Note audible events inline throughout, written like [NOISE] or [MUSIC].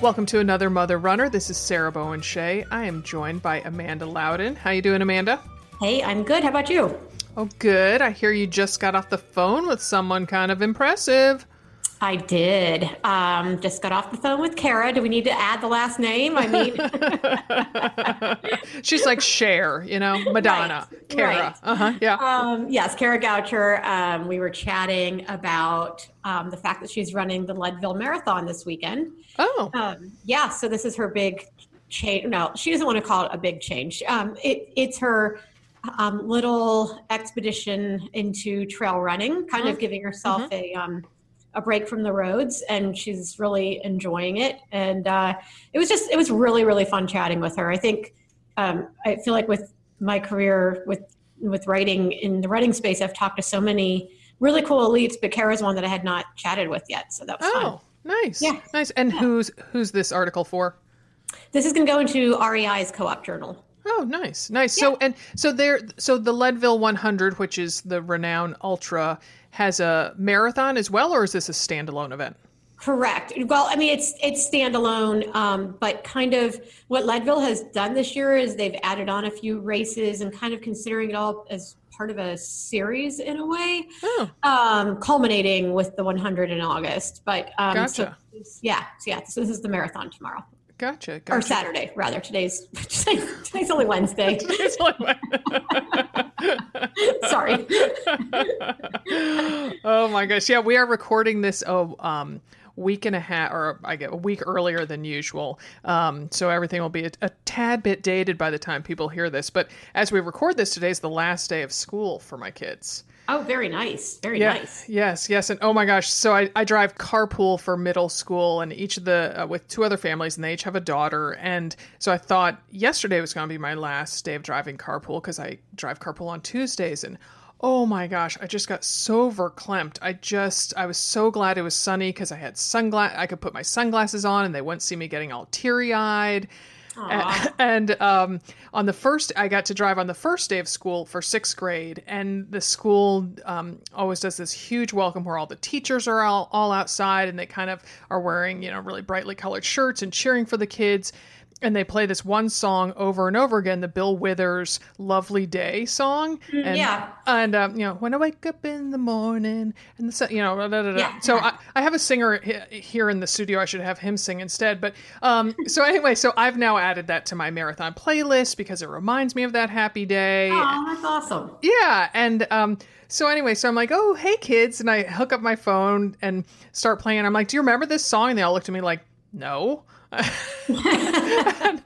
Welcome to another Mother Runner. This is Sarah Bowen Shea. I am joined by Amanda Loudin. How you doing, Amanda? Hey, I'm good. How about you? Oh, good. I hear you just got off the phone with someone kind of impressive. I did. Um, just got off the phone with Kara. Do we need to add the last name? I mean, [LAUGHS] she's like Cher, you know, Madonna, right, Kara. Right. Uh huh. Yeah. Um, yes, Kara Goucher. Um, we were chatting about um, the fact that she's running the Leadville Marathon this weekend. Oh. Um, yeah. So this is her big change. No, she doesn't want to call it a big change. Um, it, it's her um, little expedition into trail running, kind mm-hmm. of giving herself mm-hmm. a um, a break from the roads and she's really enjoying it and uh, it was just it was really really fun chatting with her i think um, i feel like with my career with with writing in the writing space i've talked to so many really cool elites but kara's one that i had not chatted with yet so that was oh fun. nice yeah nice and yeah. who's who's this article for this is going to go into rei's co-op journal Oh, nice, nice. Yeah. So and so there, so the Leadville 100, which is the renowned ultra, has a marathon as well, or is this a standalone event? Correct. Well, I mean, it's it's standalone, um, but kind of what Leadville has done this year is they've added on a few races and kind of considering it all as part of a series in a way, oh. um, culminating with the 100 in August. But um, gotcha. so, yeah, so yeah, so this is the marathon tomorrow. Gotcha, gotcha. Or Saturday, rather. [LAUGHS] Today's today's only Wednesday. [LAUGHS] today's only [LAUGHS] Sorry. oh my gosh! Yeah, we are recording this. Oh, um, week and a half, or I get a week earlier than usual. Um, so everything will be a, a, tad bit dated by the time people hear this. But as we record this, today is the last day of school for my kids. Oh, very nice. Very yeah, nice. Yes, yes. And oh my gosh. So I, I drive carpool for middle school and each of the, uh, with two other families and they each have a daughter. And so I thought yesterday was going to be my last day of driving carpool because I drive carpool on Tuesdays. And oh my gosh, I just got so verklempt. I just, I was so glad it was sunny because I had sunglass, I could put my sunglasses on and they wouldn't see me getting all teary eyed. [LAUGHS] And, um, on the first, I got to drive on the first day of school for sixth grade, and the school um, always does this huge welcome where all the teachers are all, all outside and they kind of are wearing, you know, really brightly colored shirts and cheering for the kids and they play this one song over and over again, the Bill Withers "Lovely Day" song. Mm, and, yeah. And um, you know, when I wake up in the morning, and the you know, da, da, da. Yeah. so I, I have a singer here in the studio. I should have him sing instead. But um, [LAUGHS] so anyway, so I've now added that to my marathon playlist because it reminds me of that happy day. Oh, that's awesome. Yeah, and um, so anyway, so I'm like, oh, hey kids, and I hook up my phone and start playing. I'm like, do you remember this song? And they all looked at me like, no. And, [LAUGHS] and,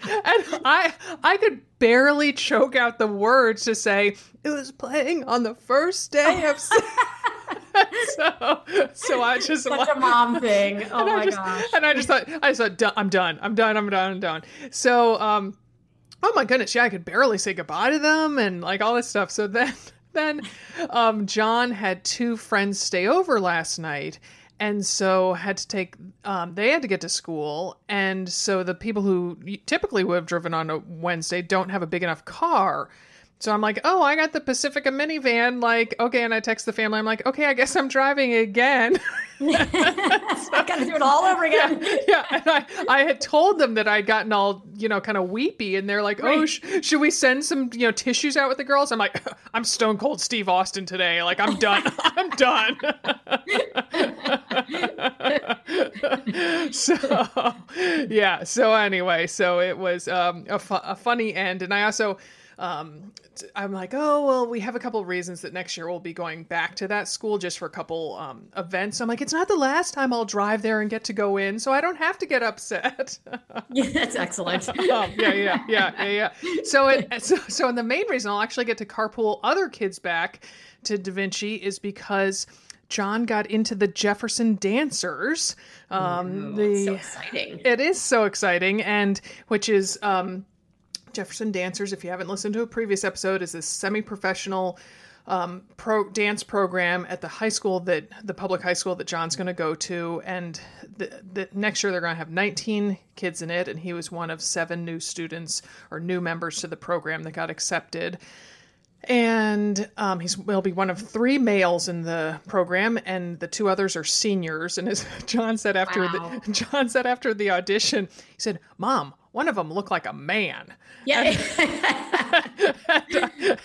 I I could barely choke out the words to say it was playing on the first day of [LAUGHS] so so I just such a mom thing. [LAUGHS] Oh my just, gosh! And I just thought I thought I'm done. I'm done. I'm done. I'm done. So um, oh my goodness, yeah, I could barely say goodbye to them and like all this stuff. So then then um, John had two friends stay over last night and so had to take um, they had to get to school. And so the people who typically would have driven on a wednesday don't have a big enough car so i'm like oh i got the pacifica minivan like okay and i text the family i'm like okay i guess i'm driving again [LAUGHS] [LAUGHS] I gotta do it all over again. Yeah, yeah. And I, I had told them that I'd gotten all, you know, kind of weepy, and they're like, "Oh, sh- should we send some, you know, tissues out with the girls?" I'm like, [LAUGHS] "I'm stone cold Steve Austin today. Like, I'm done. I'm done." so, yeah. So anyway, so it was um, a, fu- a funny end, and I also um, I'm like, oh well, we have a couple of reasons that next year we'll be going back to that school just for a couple um, events. I'm like, it's not the last time I'll drive there and get to go in, so I don't have to get upset. [LAUGHS] yeah, that's excellent. um, yeah, yeah, yeah, yeah, yeah. So, it, so, so, and the main reason I'll actually get to carpool other kids back to Da Vinci is because. John got into the Jefferson Dancers. Um, Ooh, the, so exciting! It is so exciting, and which is um, Jefferson Dancers, if you haven't listened to a previous episode, is this semi-professional um, pro dance program at the high school that the public high school that John's going to go to, and the, the next year they're going to have 19 kids in it, and he was one of seven new students or new members to the program that got accepted. and um, he's will be one of three males in the program, and the two others are seniors. And as [LAUGHS] John said after Wow. the [LAUGHS] John said after the audition, he said, "Mom, one of them looked like a man." Yeah. And [LAUGHS]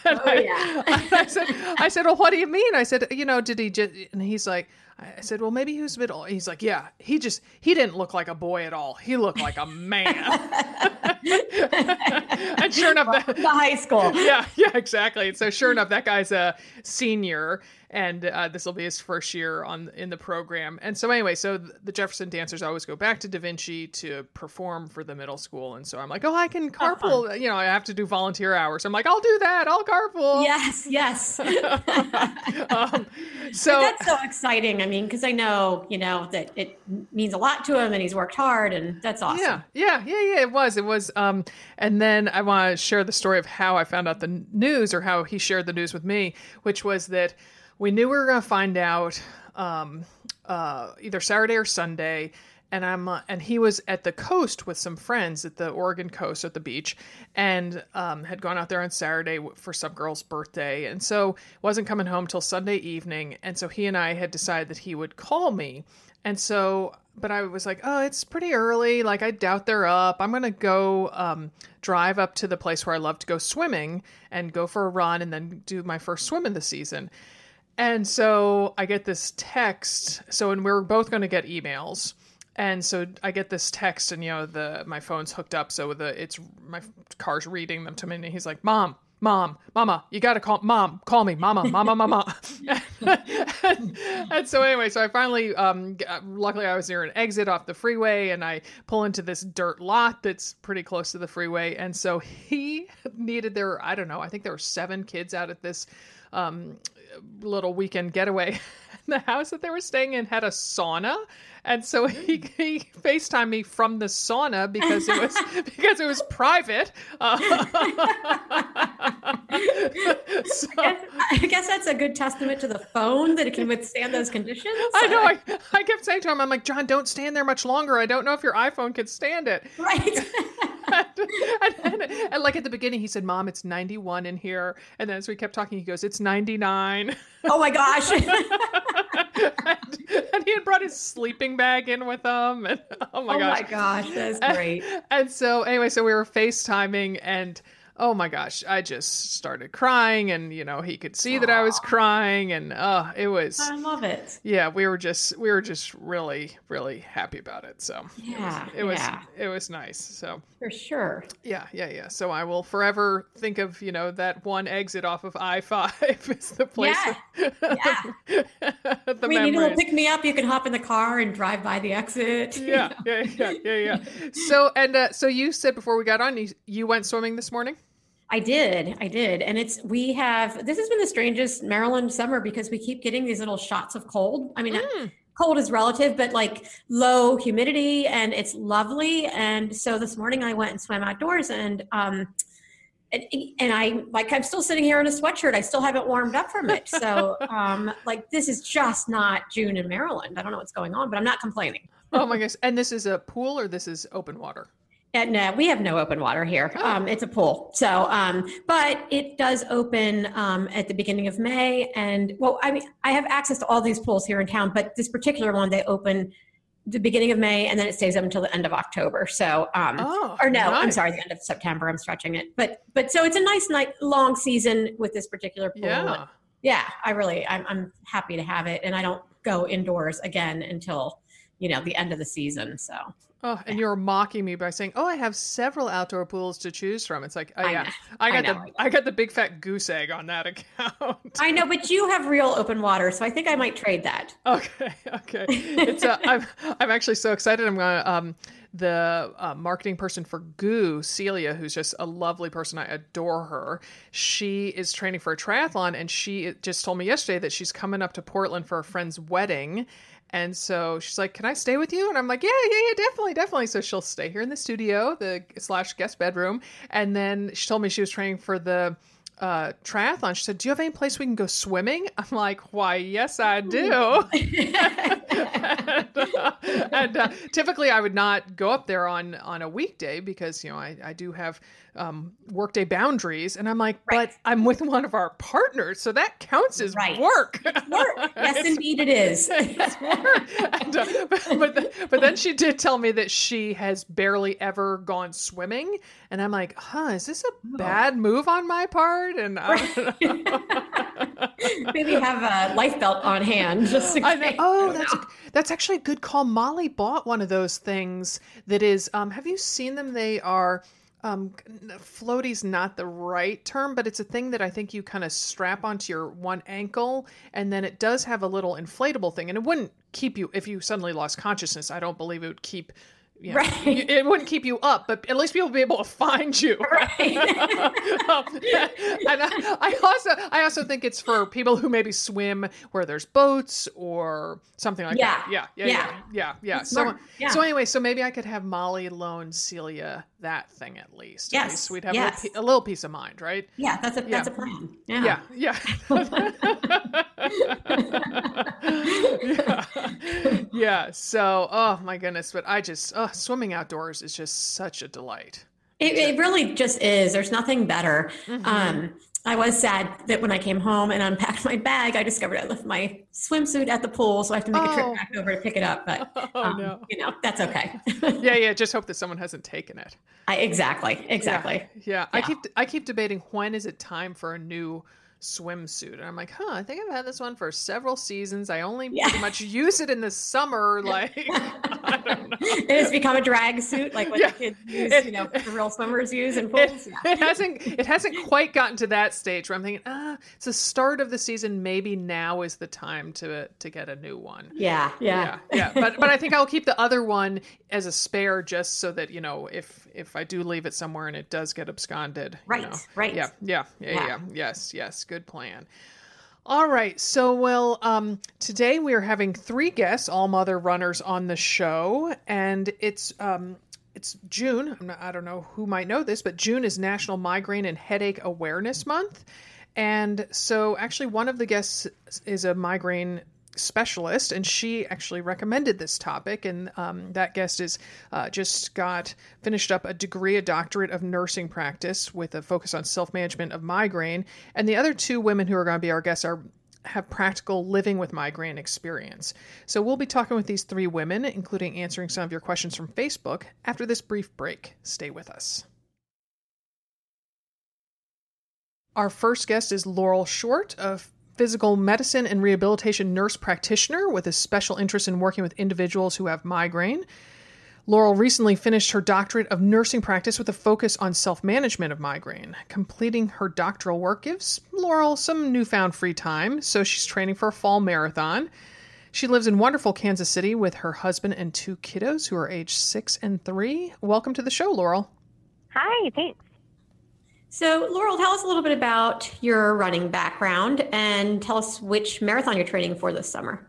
Oh, I, [LAUGHS] yeah. I said, I said, well, what do you mean? I said, you know, did he just? And he's like, I said, well, maybe he was a bit. old. He's like, yeah, he just he didn't look like a boy at all. He looked like a man. [LAUGHS] and sure enough, that, the high school. yeah, yeah, exactly. And so, sure enough, that guy's a senior, and uh, this will be his first year on in the program. And so, anyway, so the Jefferson dancers always go back to Da Vinci to perform for the middle school, and so I'm like, oh, I can carpool. You know, I have to do volunteer hours. I'm like, I'll do that. I'll carpool. Yes, yes. [LAUGHS] um, so That's so exciting. I mean, because I know, you know, that it means a lot to him and he's worked hard and that's awesome. Yeah, yeah, yeah, yeah. It was, it was. Um, and then I want to share the story of how I found out the news, or how he shared the news with me, which was that we knew we were going to find out um, uh, either Saturday or Sunday. And I'm uh, and he was at the coast with some friends at the Oregon coast at the beach, and um, had gone out there on Saturday for some girl's birthday, and so wasn't coming home till Sunday evening. And so he and I had decided that he would call me, and so, but I was like, oh, it's pretty early. Like, I doubt they're up. I'm going to go um, drive up to the place where I love to go swimming and go for a run and then do my first swim in the season. And so I get this text. So, and we're both going to get emails. And so I get this text, and you know the my phone's hooked up, so the it's my car's reading them to me, and he's like, "Mom, mom, mama, you got to call mom, call me, mama, mama, mama." and, [LAUGHS] and so anyway, so I finally, um, uh, luckily I was near an exit off the freeway, and I pull into this dirt lot that's pretty close to the freeway, and so he [LAUGHS] needed there. I don't know, I think there were seven kids out at this um, little weekend getaway. [LAUGHS] the house that they were staying in had a sauna, and so he, [LAUGHS] he FaceTimed me from the sauna because it was [LAUGHS] because it was private. Uh, so, I guess that's a good testament to the phone that it can withstand those conditions. I know. I, I kept saying to him, I'm like, John, don't stand there much longer. I don't know if your iPhone could stand it. Right. [LAUGHS] and, and, and, like at the beginning, he said, Mom, it's 91 in here. And then as we kept talking, he goes, It's 99. oh my gosh. [LAUGHS] and, and he had brought his sleeping bag in with him. And oh my oh gosh. Oh my gosh. That's great. And, and so, anyway, so we were FaceTiming and oh my gosh, I just started crying, and you know he could see that I was crying, and uh, it was. I love it. Yeah, we were just we were just really really happy about it. So Yeah, it was yeah. it was nice. So For sure. yeah, yeah, yeah. So I will forever think of you know that one exit off of I five [LAUGHS] is the place. Yeah, yeah. [LAUGHS] the I mean, you know, memories. pick me up. You can hop in the car and drive by the exit. yeah, yeah, yeah, yeah, yeah. [LAUGHS] So and uh, so you said before we got on, you, you went swimming this morning. I did. I did. And it's, we have, this has been the strangest Maryland summer because we keep getting these little shots of cold. I mean, Mm. cold is relative, but like low humidity and it's lovely. And so this morning I went and swam outdoors and, um, and, and I like I'm still sitting here in a sweatshirt. I still haven't warmed up from it. So [LAUGHS] um, like this is just not June in Maryland. I don't know what's going on, but I'm not complaining. Oh my gosh! And this is a pool or this is open water? And no, we have no open water here. Oh. Um, it's a pool. So, um, but it does open um, at the beginning of May. And well, I mean, I have access to all these pools here in town, but this particular one, they open the beginning of May and then it stays up until the end of October. So, um, Oh, or no, I'm sorry, the end of September. I'm stretching it, but but so it's a nice night long season with this particular pool. Yeah. yeah. I really, I'm I'm happy to have it, and I don't go indoors again until you know the end of the season. So Oh, and you're mocking me by saying, "Oh, I have several outdoor pools to choose from." It's like, oh I yeah, know. I got I the I. I got the big fat goose egg on that [LAUGHS] account. I know, but you have real open water, so I think I might trade that. Okay, [LAUGHS] okay. It's uh, I'm I'm actually so excited. I'm gonna um the uh, marketing person for GU, Celia, who's just a lovely person. I adore her. She is training for a triathlon, and she just told me yesterday that she's coming up to Portland for a friend's wedding. And so she's like, "Can I stay with you?" And I'm like, "Yeah, yeah, yeah, definitely, definitely." So she'll stay here in the studio, the slash guest bedroom, and then she told me she was training for the uh, triathlon. She said, "Do you have any place we can go swimming?" [LAUGHS] I'm like, "Why, yes, I do." [LAUGHS] and, uh, and, uh, typically, I would not go up there on on a weekday because you know I, I do have um, workday boundaries. And I'm like, right. but I'm with one of our partners, so that counts as right. work. It's work. Yes, [LAUGHS] indeed, it is. [LAUGHS] it's work. And, uh, [LAUGHS] but but, the, but then she did tell me that she has barely ever gone swimming, and I'm like, huh, is this a oh. bad move on my part? And maybe have a life belt on hand just to. Know, oh, that's a, that's actually a good call. Molly bought one of those things that is. Um, have you seen them? They are um floaty's not the right term but it's a thing that i think you kind of strap onto your one ankle and then it does have a little inflatable thing and it wouldn't keep you if you suddenly lost consciousness i don't believe it would keep you know, right. You, it wouldn't keep you up, but at least people would be able to find you. [LAUGHS] Right. um, [LAUGHS] and I, I, also, I also think it's for people who maybe swim where there's boats or something like yeah. that. Yeah, yeah, yeah, yeah, yeah. yeah. So, yeah. so anyway, so maybe I could have Molly loan Celia that thing at least. Yes, at least we'd have yes. a, little, a, little, peace of mind, right? Yeah, that's a that's a plan. Yeah, yeah, yeah. [LAUGHS] [LAUGHS] yeah. yeah. So, oh my goodness, but I just, oh, swimming outdoors is just such a delight. It, it really just is. There's nothing better. Mm-hmm. Um, I was sad that when I came home and unpacked my bag, I discovered I left my swimsuit at the pool, so I have to make oh. a trip oh. back over to pick it up. But [LAUGHS] oh, um, no. you know, that's okay. yeah, yeah. [LAUGHS] Just hope that someone hasn't taken it. I, exactly, exactly. Yeah, yeah. yeah. I keep I keep debating when is it time for a new swimsuit. And I'm like, huh, I think I've had this one for several seasons. I only yeah. pretty much use it in the summer. [LAUGHS] Like, [LAUGHS] I don't [LAUGHS] know. It has become a drag suit, like what yeah. the kids use, it, you know, real swimmers use in pools. It, yeah. it, hasn't, it hasn't quite gotten to that stage where I'm thinking, ah, it's the start of the season. Maybe now is the time to to get a new one. Yeah, yeah, yeah. yeah. But but I think I'll keep the other one as a spare, just so that you know, if if I do leave it somewhere and it does get absconded, right, you know. right, yeah, yeah, yeah, yeah, yeah, yes, yes good plan. All right. So, well, um, today we are having three guests, all mother runners, on the show, and it's um, it's June. Not, I don't know who might know this, but June is National Migraine and Headache Awareness Month. And so, actually, one of the guests is a migraine specialist, and she actually recommended this topic. And um, that guest is uh, just got finished up a degree, a doctorate of nursing practice with a focus on self management of migraine. And the other two women who are going to be our guests are have practical living with migraine experience. So we'll be talking with these three women, including answering some of your questions from Facebook after this brief break. Stay with us. Our first guest is Laurel Short, a physical medicine and rehabilitation nurse practitioner with a special interest in working with individuals who have migraine. Laurel recently finished her doctorate of nursing practice with a focus on self management of migraine. Completing her doctoral work gives Laurel some newfound free time, so she's training for a fall marathon. She lives in wonderful Kansas City with her husband and two kiddos who are age six and three. Welcome to the show, Laurel. Hi, thanks. So, Laurel, tell us a little bit about your running background and tell us which marathon you're training for this summer.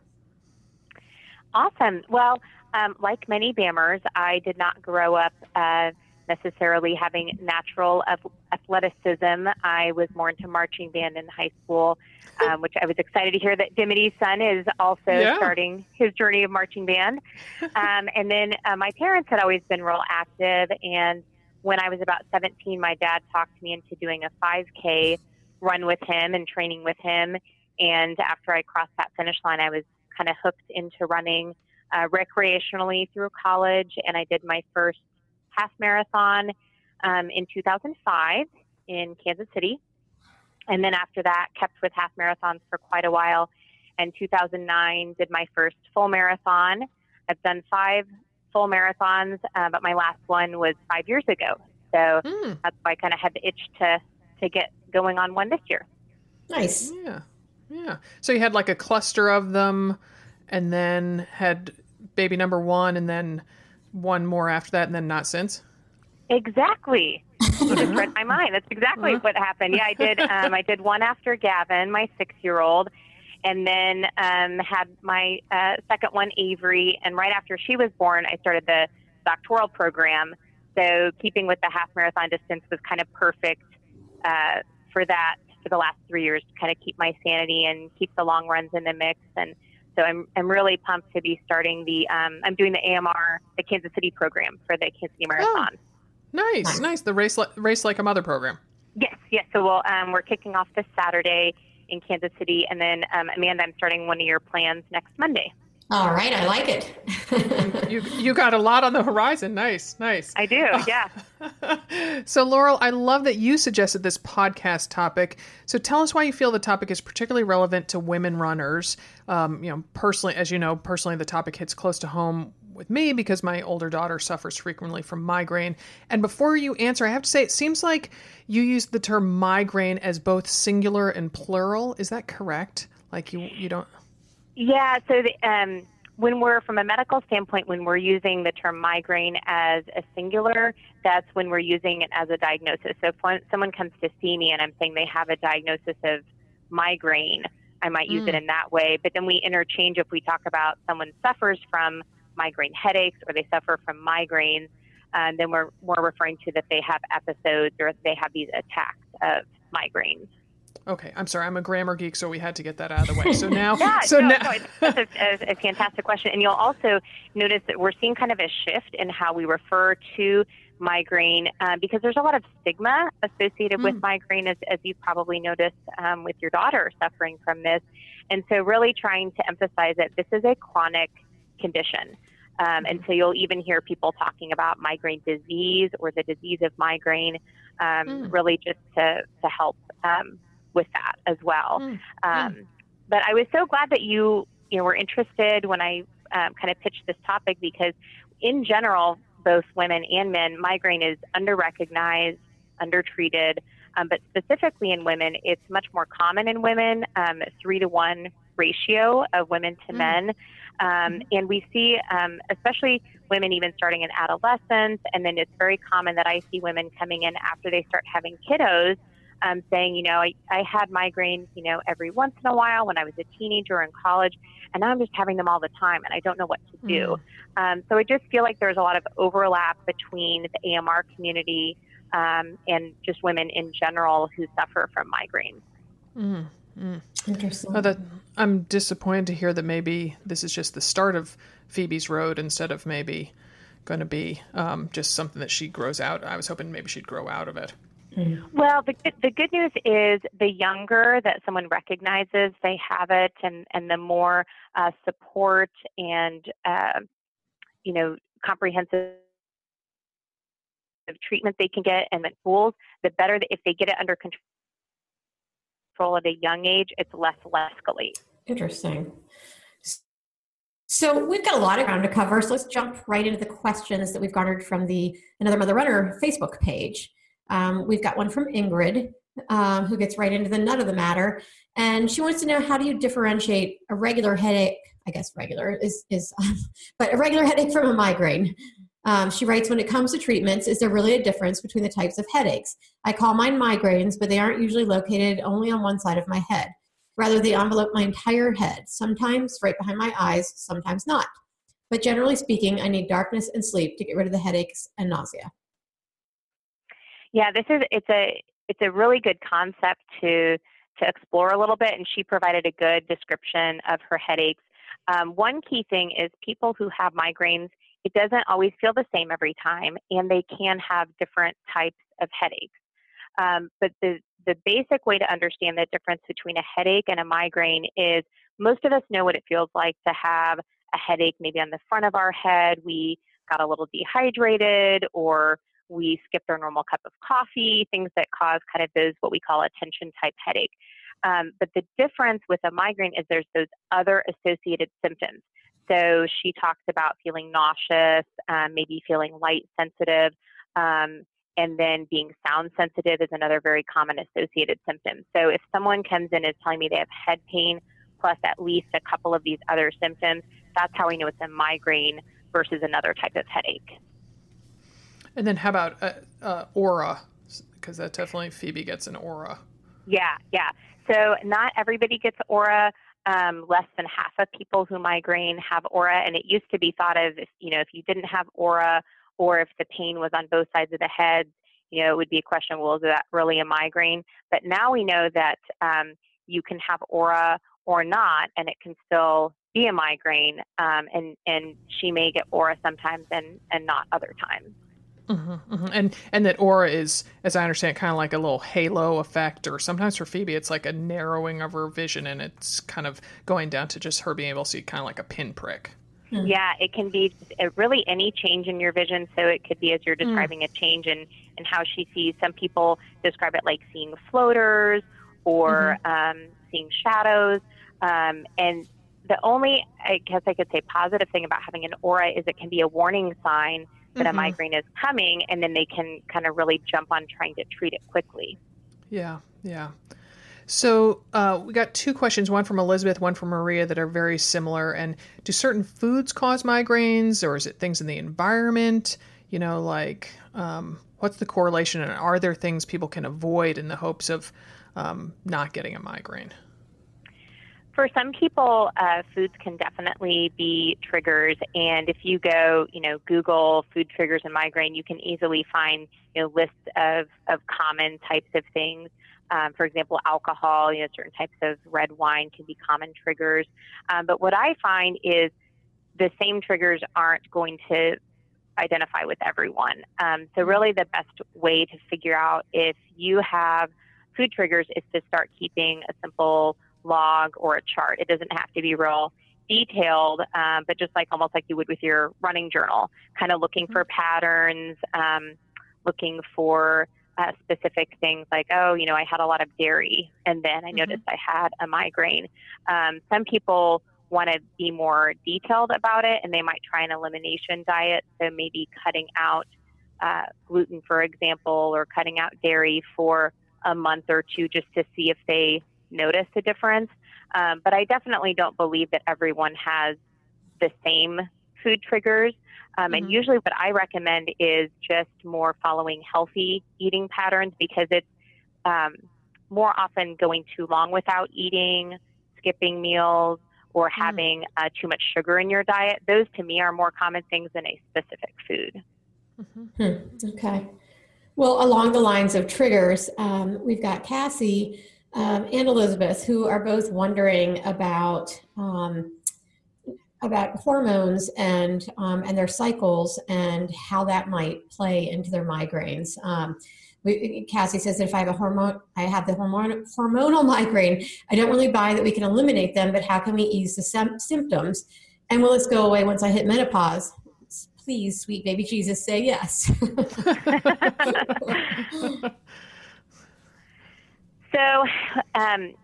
Awesome. Well, um, like many BAMers, I did not grow up uh, necessarily having natural athleticism. I was more into marching band in high school, um, which I was excited to hear that Dimity's son is also yeah. starting his journey of marching band. [LAUGHS] Um, and then uh, my parents had always been real active and when I was about 17, my dad talked me into doing a 5K run with him and training with him. And after I crossed that finish line, I was kind of hooked into running uh, recreationally through college. And I did my first half marathon um, in 2005 in Kansas City. And then after that, kept with half marathons for quite a while. And 2009, did my first full marathon. I've done five full marathons, uh, but my last one was five years ago. So mm. that's why I kind of had the itch to to get going on one this year. Nice. Yeah. Yeah. So you had like a cluster of them and then had baby number one and then one more after that and then not since? Exactly. [LAUGHS] You just read my mind. That's exactly uh-huh. what happened. Yeah, I did. Um, I did one after Gavin, my six-year-old, and then um, had my uh, second one, Avery. And right after she was born, I started the doctoral program. So keeping with the half marathon distance was kind of perfect uh, for that for the last three years to kind of keep my sanity and keep the long runs in the mix. And so I'm, I'm really pumped to be starting the, um, I'm doing the AMR, the Kansas City program for the Kansas City Marathon. Nice, nice. nice. The race, race like a mother program. Yes, yes. So we'll, um, we're kicking off this Saturday in Kansas City, and then um, Amanda, I'm starting one of your plans next Monday. All right, I like it. you you got a lot on the horizon. Nice, nice. I do, [LAUGHS] yeah. so Laurel, I love that you suggested this podcast topic. So tell us why you feel the topic is particularly relevant to women runners. Um, you know, personally, as you know, personally, the topic hits close to home with me because my older daughter suffers frequently from migraine. And before you answer, I have to say it seems like you use the term migraine as both singular and plural. Is that correct? Like you you don't yeah, so the, um, when we're, from a medical standpoint, when we're using the term migraine as a singular, that's when we're using it as a diagnosis. So if someone comes to see me and I'm saying they have a diagnosis of migraine, I might use mm. it in that way. But then we interchange if we talk about someone suffers from migraine headaches or they suffer from migraines, um, then we're more referring to that they have episodes or they have these attacks of migraines. Okay, I'm sorry. I'm a grammar geek, so we had to get that out of the way. So [LAUGHS] now, yeah, so no, now, no, it's, a, a, fantastic question, and you'll also notice that we're seeing kind of a shift in how we refer to migraine uh, because there's a lot of stigma associated mm. with migraine, as, as you've probably noticed um, with your daughter suffering from this, and so really trying to emphasize that this is a chronic condition. Um, and so you'll even hear people talking about migraine disease or the disease of migraine, um, mm. really just to, to help um, with that as well. Mm. Um, mm. But I was so glad that you you know were interested when I um, kind of pitched this topic because in general, both women and men, migraine is underrecognized, undertreated. Um, but specifically in women, it's much more common in women, um, three to one ratio of women to mm. men. Um, hmm. and we see, um, especially women even starting in adolescence, and then it's very common that I see women coming in after they start having kiddos um, saying, you know, I, I had migraines, you know, every once in a while when I was a teenager in college, and now I'm just having them all the time, and I don't know what to do. Mm. Um, so I just feel like there's a lot of overlap between the AMR community um, and just women in general who suffer from migraines. Mm. Mm. Interesting. Oh, that, I'm disappointed to hear that maybe this is just the start of Phoebe's road instead of maybe going to be um, just something that she grows out. I was hoping maybe she'd grow out of it. Well, the, the good news is the younger that someone recognizes they have it, and, and the more uh, support and, uh, you know, comprehensive treatment they can get and the tools, the better if they get it under control at a young age, it's less escalate. Interesting. So we've got a lot of ground to cover. So let's jump right into the questions that we've garnered from the Another Mother Runner Facebook page. Um, we've got one from Ingrid, um, who gets right into the nut of the matter. And she wants to know how do you differentiate a regular headache? I guess regular is, is [LAUGHS] but a regular headache from a migraine. Um, she writes, when it comes to treatments, is there really a difference between the types of headaches? I call mine migraines, but they aren't usually located only on one side of my head. Rather, they envelope my entire head, sometimes right behind my eyes, sometimes not. But generally speaking, I need darkness and sleep to get rid of the headaches and nausea. Yeah, this is it's a it's a really good concept to to explore a little bit, and she provided a good description of her headaches. Um, one key thing is people who have migraines, it doesn't always feel the same every time, and they can have different types of headaches. Um, but the the basic way to understand the difference between a headache and a migraine is most of us know what it feels like to have a headache maybe on the front of our head. We got a little dehydrated or we skipped our normal cup of coffee, things that cause kind of those what we call a tension type headache. Um, but the difference with a migraine is there's those other associated symptoms. So she talks about feeling nauseous, um, maybe feeling light sensitive, um, and then being sound sensitive is another very common associated symptom. So if someone comes in and is telling me they have head pain plus at least a couple of these other symptoms, that's how we know it's a migraine versus another type of headache. And then how about uh, uh, aura? Because that definitely Phoebe gets an aura. Yeah, yeah. So not everybody gets aura. Um, less than half of people who migraine have aura, and it used to be thought of if you know if you didn't have aura or if the pain was on both sides of the head, you know it would be a question: Well, is that really a migraine? But now we know that um, you can have aura or not, and it can still be a migraine. Um, and and she may get aura sometimes and and not other times. Mm-hmm, mm-hmm. And and that aura is, as I understand, kind of like a little halo effect, or sometimes for Phoebe, it's like a narrowing of her vision, and it's kind of going down to just her being able to see kind of like a pinprick. Mm-hmm. Yeah, it can be really any change in your vision. So it could be as you're mm. describing mm. a change in, in how she sees. Some people describe it like seeing floaters or mm-hmm. um, seeing shadows. Um, and the only, I guess I could say, positive thing about having an aura is it can be a warning sign that mm-hmm. a migraine is coming, and then they can kind of really jump on trying to treat it quickly. Yeah, yeah. So uh, we got two questions, one from Elizabeth, one from Maria, that are very similar. And do certain foods cause migraines, or is it things in the environment? You know, like um, what's the correlation, and are there things people can avoid in the hopes of um, not getting a migraine? For some people, uh, foods can definitely be triggers, and if you go, you know, Google food triggers and migraine, you can easily find, you know, lists of, of common types of things. Um, for example, alcohol, you know, certain types of red wine can be common triggers. Um, but what I find is the same triggers aren't going to identify with everyone. Um, so, mm-hmm. really, the best way to figure out if you have food triggers is to start keeping a simple log or a chart. It doesn't have to be real detailed, um, but just like almost like you would with your running journal, kind of looking for mm-hmm. patterns, um, looking for uh, specific things like, oh, you know, I had a lot of dairy and then I mm-hmm. noticed I had a migraine. Um, some people want to be more detailed about it and they might try an elimination diet. So maybe cutting out uh, gluten, for example, or cutting out dairy for a month or two just to see if they notice a difference. Um, but I definitely don't believe that everyone has the same food triggers. Um, mm-hmm. And usually, what I recommend is just more following healthy eating patterns because it's um, more often going too long without eating, skipping meals, or mm. having mm-hmm. uh, too much sugar in your diet. Those to me are more common things than a specific food. Mm-hmm. Hmm. Okay. Well, along the lines of triggers, um, we've got Cassie um, and Elizabeth who are both wondering about um, about hormones and um, and their cycles and how that might play into their migraines. Um, we, Cassie says that if I have a hormone, I have the hormonal migraine. I don't really buy that we can eliminate them, but how can we ease the sem- symptoms? And will this go away once I hit menopause? Please, sweet baby Jesus, say yes. [LAUGHS] [LAUGHS] [LAUGHS] so, um,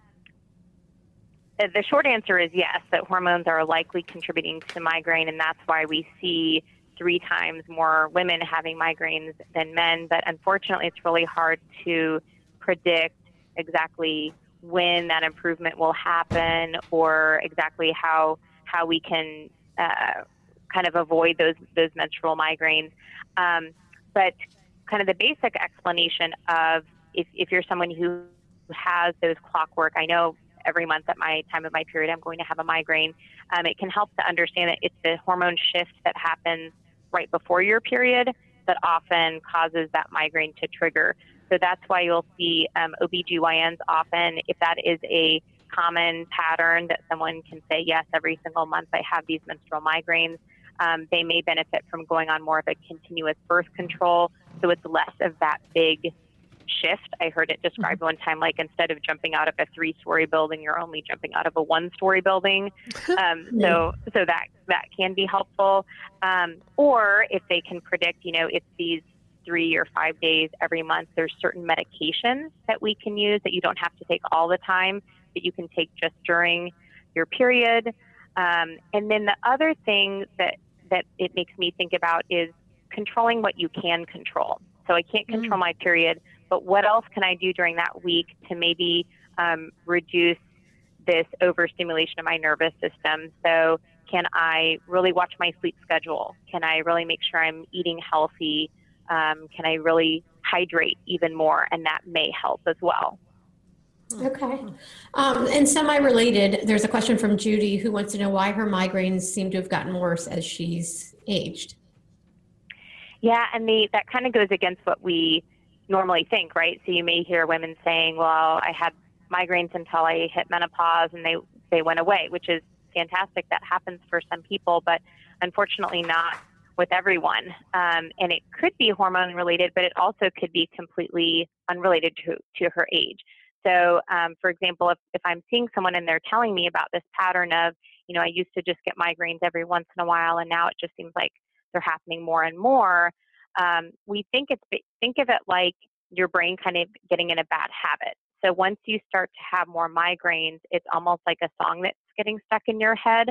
the short answer is yes, that hormones are likely contributing to migraine, and that's why we see three times more women having migraines than men. But unfortunately, it's really hard to predict exactly when that improvement will happen or exactly how how we can uh, kind of avoid those those menstrual migraines. Um, but kind of the basic explanation of if, if you're someone who has those clockwork, I know every month at my time of my period, I'm going to have a migraine. Um, it can help to understand that it's the hormone shift that happens right before your period that often causes that migraine to trigger. So that's why you'll see um, OBGYNs often, if that is a common pattern that someone can say, yes, every single month I have these menstrual migraines, um, they may benefit from going on more of a continuous birth control. So it's less of that big shift. I heard it described mm-hmm. one time like instead of jumping out of a three story building, you're only jumping out of a one story building. [LAUGHS] Um, so so that that can be helpful. Um, or if they can predict, you know, it's these three or five days every month, there's certain medications that we can use that you don't have to take all the time, that you can take just during your period. Um, and then the other thing that that it makes me think about is controlling what you can control. So I can't control mm. my period, but what else can I do during that week to maybe um, reduce this overstimulation of my nervous system? So, can I really watch my sleep schedule? Can I really make sure I'm eating healthy? Um, can I really hydrate even more? And that may help as well. Okay. Um, and semi related, there's a question from Judy who wants to know why her migraines seem to have gotten worse as she's aged. Yeah, and the, that kind of goes against what we normally think, right? So you may hear women saying, "Well, I had migraines until I hit menopause and they they went away," which is fantastic. That happens for some people, but unfortunately not with everyone. Um, and it could be hormone related, but it also could be completely unrelated to, to her age. So, um, for example, if, if I'm seeing someone and they're telling me about this pattern of, you know, I used to just get migraines every once in a while, and now it just seems like they're happening more and more. Um, we think it's think of it like your brain kind of getting in a bad habit. So once you start to have more migraines, it's almost like a song that's getting stuck in your head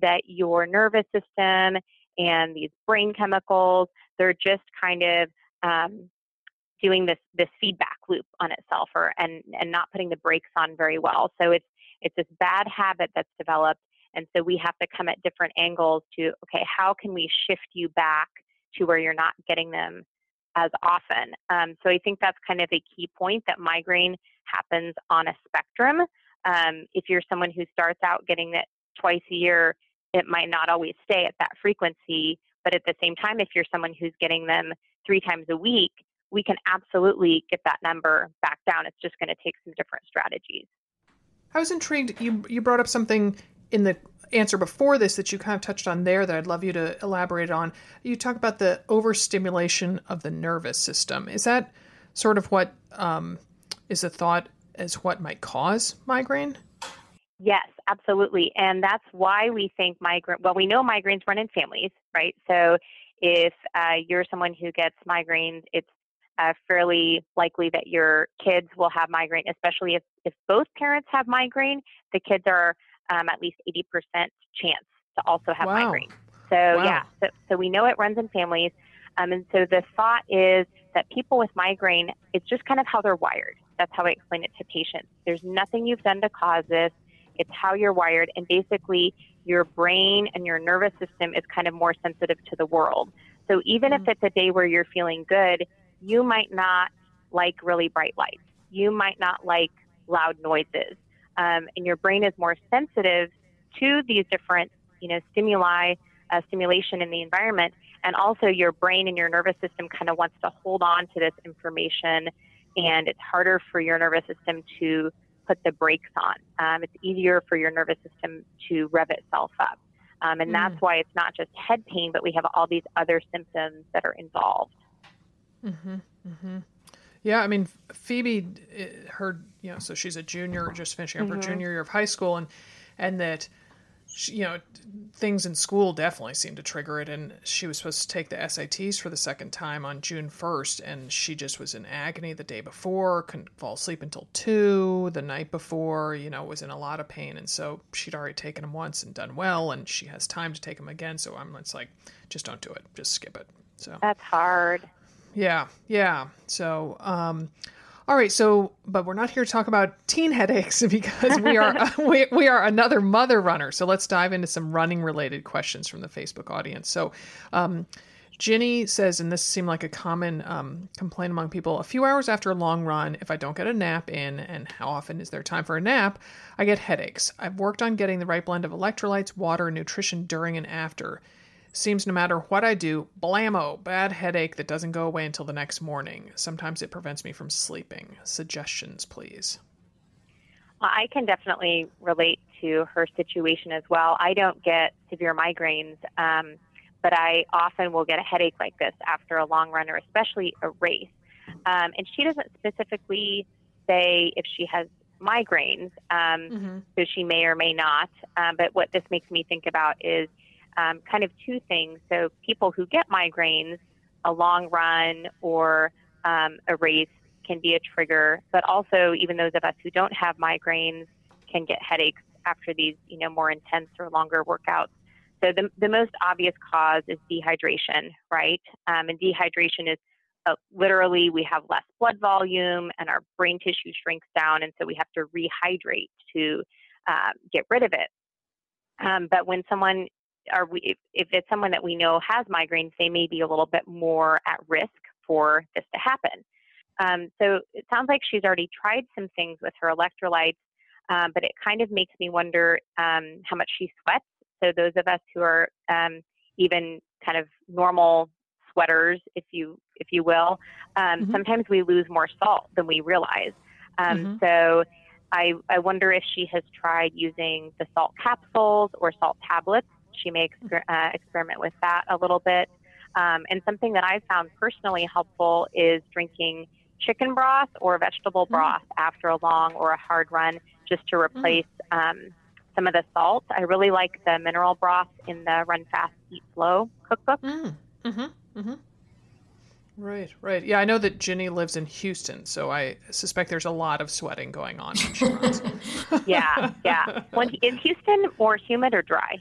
that your nervous system and these brain chemicals, they're just kind of um, doing this this feedback loop on itself or and and not putting the brakes on very well. So it's it's this bad habit that's developed and so we have to come at different angles to okay, how can we shift you back to where you're not getting them as often? Um, so I think that's kind of a key point that migraine happens on a spectrum. Um, if you're someone who starts out getting it twice a year, it might not always stay at that frequency. But at the same time, if you're someone who's getting them three times a week, we can absolutely get that number back down. It's just going to take some different strategies. I was intrigued. You you brought up something in the answer before this that you kind of touched on there that I'd love you to elaborate on. You talk about the overstimulation of the nervous system. Is that sort of what um, is a thought as what might cause migraine? Yes, absolutely. And that's why we think migraine, well, we know migraines run in families, right? So if uh, you're someone who gets migraines, it's uh, fairly likely that your kids will have migraine, especially if, if both parents have migraine, the kids are um, at least 80% chance to also have wow. migraine. So, wow. yeah, so, so we know it runs in families. Um, and so the thought is that people with migraine, it's just kind of how they're wired. That's how I explain it to patients. There's nothing you've done to cause this. It's how you're wired. And basically, your brain and your nervous system is kind of more sensitive to the world. So even mm-hmm. if it's a day where you're feeling good, you might not like really bright lights. You might not like loud noises um, and your brain is more sensitive to these different, you know, stimuli, uh, stimulation in the environment, and also your brain and your nervous system kind of wants to hold on to this information, and it's harder for your nervous system to put the brakes on. Um, it's easier for your nervous system to rev itself up. Um, and mm. that's why it's not just head pain, but we have all these other symptoms that are involved. Mm-hmm, mm-hmm. Yeah, I mean, Phoebe, her, you know, so she's a junior, just finishing up mm-hmm. her junior year of high school, and and that, she, you know, things in school definitely seemed to trigger it. And she was supposed to take the SATs for the second time on June first, and she just was in agony the day before, couldn't fall asleep until two the night before. You know, was in a lot of pain, and so she'd already taken them once and done well, and she has time to take them again. So I'm, it's like, just don't do it, just skip it. So that's hard. Yeah, yeah. So, um, all right. So, but we're not here to talk about teen headaches [LAUGHS] because we are [LAUGHS] we, we are another mother runner. So let's dive into some running related questions from the Facebook audience. So, um, Ginny says, and this seemed like a common um, complaint among people a few hours after a long run, if I don't get a nap in, and how often is there time for a nap, I get headaches. I've worked on getting the right blend of electrolytes, water, and nutrition during and after. Seems no matter what I do, blammo, bad headache that doesn't go away until the next morning. Sometimes it prevents me from sleeping. Suggestions, please. Well, I can definitely relate to her situation as well. I don't get severe migraines, um, but I often will get a headache like this after a long run or especially a race. Um, and she doesn't specifically say if she has migraines, um, mm-hmm. so she may or may not. Um, but what this makes me think about is um, kind of two things. So people who get migraines, a long run or um, a race can be a trigger, but also even those of us who don't have migraines can get headaches after these, you know, more intense or longer workouts. So the, the most obvious cause is dehydration, right? Um, and dehydration is uh, literally we have less blood volume and our brain tissue shrinks down, and so we have to rehydrate to uh, get rid of it. Um, but when someone are we, if, if it's someone that we know has migraines, they may be a little bit more at risk for this to happen. Um, so it sounds like she's already tried some things with her electrolytes, um, but it kind of makes me wonder um, how much she sweats. So those of us who are um, even kind of normal sweaters, if you if you will, um, mm-hmm. sometimes we lose more salt than we realize. Um, mm-hmm. So I, I wonder if she has tried using the salt capsules or salt tablets she may exper- uh, experiment with that a little bit. Um, and something that I found personally helpful is drinking chicken broth or vegetable Hmm. broth after a long or a hard run just to replace um, some of the salt. I really like the mineral broth in the Run Fast, Eat Slow cookbook. Mm. Mm-hmm. Mm-hmm. Right, right. Yeah, I know that Ginny lives in Houston, so I suspect there's a lot of sweating going on when she runs. Yeah, yeah. When, is Houston more humid or dry?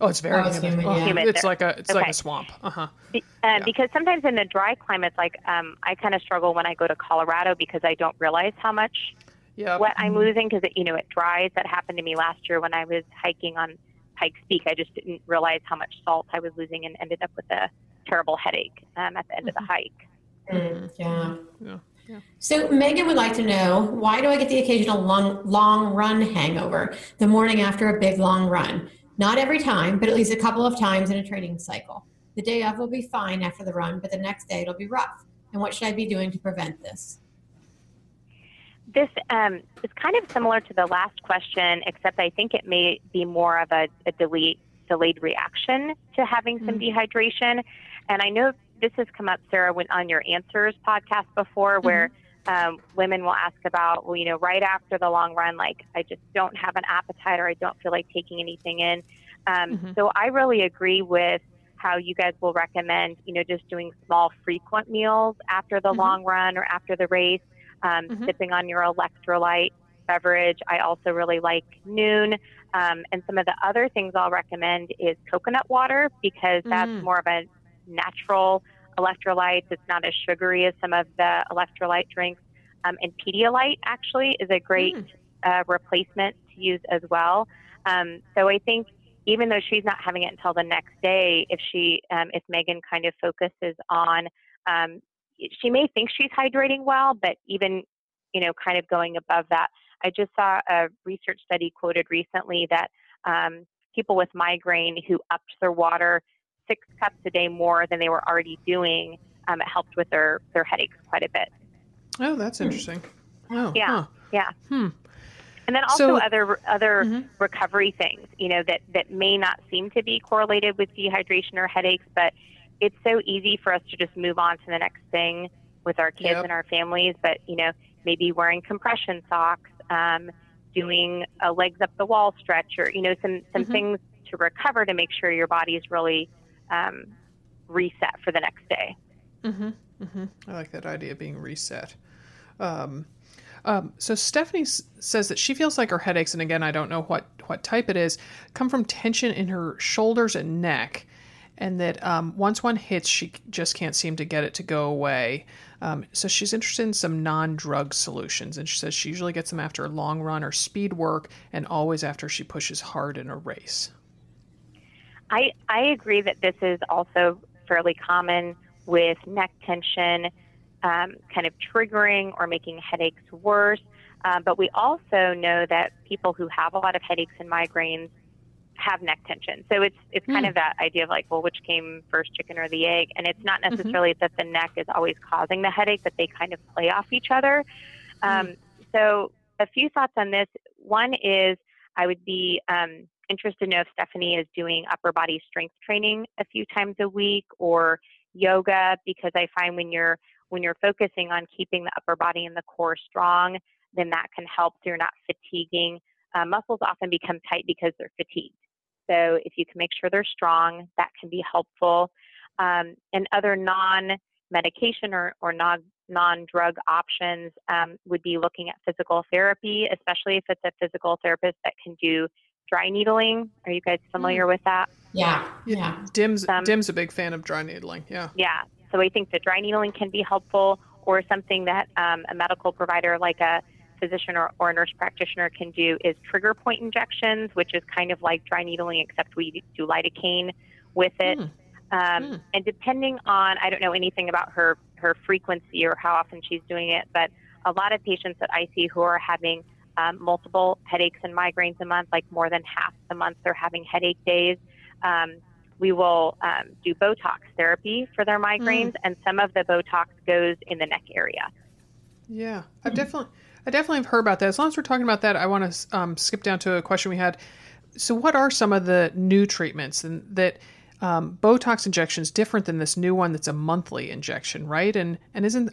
Oh, it's very Oh, humid. humid, Oh, yeah. Humid It's there. like a it's like a swamp. Uh huh. Be- um, Yeah. Because sometimes in the dry climates, like um, I kind of struggle when I go to Colorado because I don't realize how much Yeah. what I'm losing because you know it dries. That happened to me last year when I was hiking on Pikes Peak. I just didn't realize how much salt I was losing and ended up with a terrible headache um, at the end of the hike. Mm, yeah. Yeah. Yeah. So Megan would like to know why do I get the occasional long long run hangover the morning after a big long run? Not every time, but at least a couple of times in a training cycle. The day of will be fine after the run, but the next day it'll be rough. And what should I be doing to prevent this? This um, is kind of similar to the last question, except I think it may be more of a, a delayed, delayed reaction to having some dehydration. And I know this has come up, Sarah, when on your Answers podcast before, where um, women will ask about, well, you know, right after the long run, like I just don't have an appetite or I don't feel like taking anything in. Um, Mhm. So I really agree with how you guys will recommend, you know, just doing small, frequent meals after the Mhm. long run or after the race, um, Mhm. sipping on your electrolyte beverage. I also really like Nuun. Um, and some of the other things I'll recommend is coconut water because that's Mm. more of a natural electrolytes. It's not as sugary as some of the electrolyte drinks. Um, and Pedialyte actually is a great Mm. uh, replacement to use as well. Um, so I think even though she's not having it until the next day, if she, um, if Megan kind of focuses on, um, she may think she's hydrating well, but even, you know, kind of going above that. I just saw a research study quoted recently that um, people with migraine who upped their water six cups a day more than they were already doing, um, it helped with their their headaches quite a bit. Oh, that's interesting. Oh, Yeah. huh. Yeah. Hmm. And then also So- other other Mhm. recovery things, you know, that that may not seem to be correlated with dehydration or headaches, but it's so easy for us to just move on to the next thing with our kids Yep. and our families. But you know, maybe wearing compression socks, um, doing a legs up the wall stretch, or you know, some some Mhm. things to recover to make sure your body's really um, reset for the next day. Mm-hmm. Mm-hmm. I like that idea of being reset. Um, um, so Stephanie s- says that she feels like her headaches, and again, I don't know what what type it is, come from tension in her shoulders and neck, and that um, once one hits, she just can't seem to get it to go away. Um, so she's interested in some non-drug solutions, and she says she usually gets them after a long run or speed work, and always after she pushes hard in a race. I, I agree that this is also fairly common with neck tension, um, kind of triggering or making headaches worse. Um, but we also know that people who have a lot of headaches and migraines have neck tension. So it's it's kind Hmm. of that idea of like, well, which came first, chicken or the egg? And it's not necessarily that the neck is always causing the headache, but they kind of play off each other. Um, So a few thoughts on this. One is I would be um, interested to know if Stephanie is doing upper body strength training a few times a week or yoga, because I find when you're when you're focusing on keeping the upper body and the core strong, then that can help so you're not fatiguing. Uh, muscles often become tight because they're fatigued. So if you can make sure they're strong, that can be helpful. Um, and other non-medication or, or non non-drug options um, would be looking at physical therapy, especially if it's a physical therapist that can do dry needling. Are you guys familiar with that? Yeah. Yeah. Dim's Um, Dim's a big fan of dry needling. Yeah. Yeah. So I think the dry needling can be helpful, or something that um, a medical provider like a physician or, or a nurse practitioner can do is trigger point injections, which is kind of like dry needling, except we do lidocaine with it. Hmm. Um, Hmm. And depending on, I don't know anything about her her frequency or how often she's doing it, but a lot of patients that I see who are having um, multiple headaches and migraines a month, like more than half the month they're having headache days. Um, we will um, do Botox therapy for their migraines, and some of the Botox goes in the neck area. Yeah, I've definitely, I definitely have heard about that. As long as we're talking about that, I want to um, skip down to a question we had. So, what are some of the new treatments and that um, Botox injection is different than this new one that's a monthly injection, right? And and isn't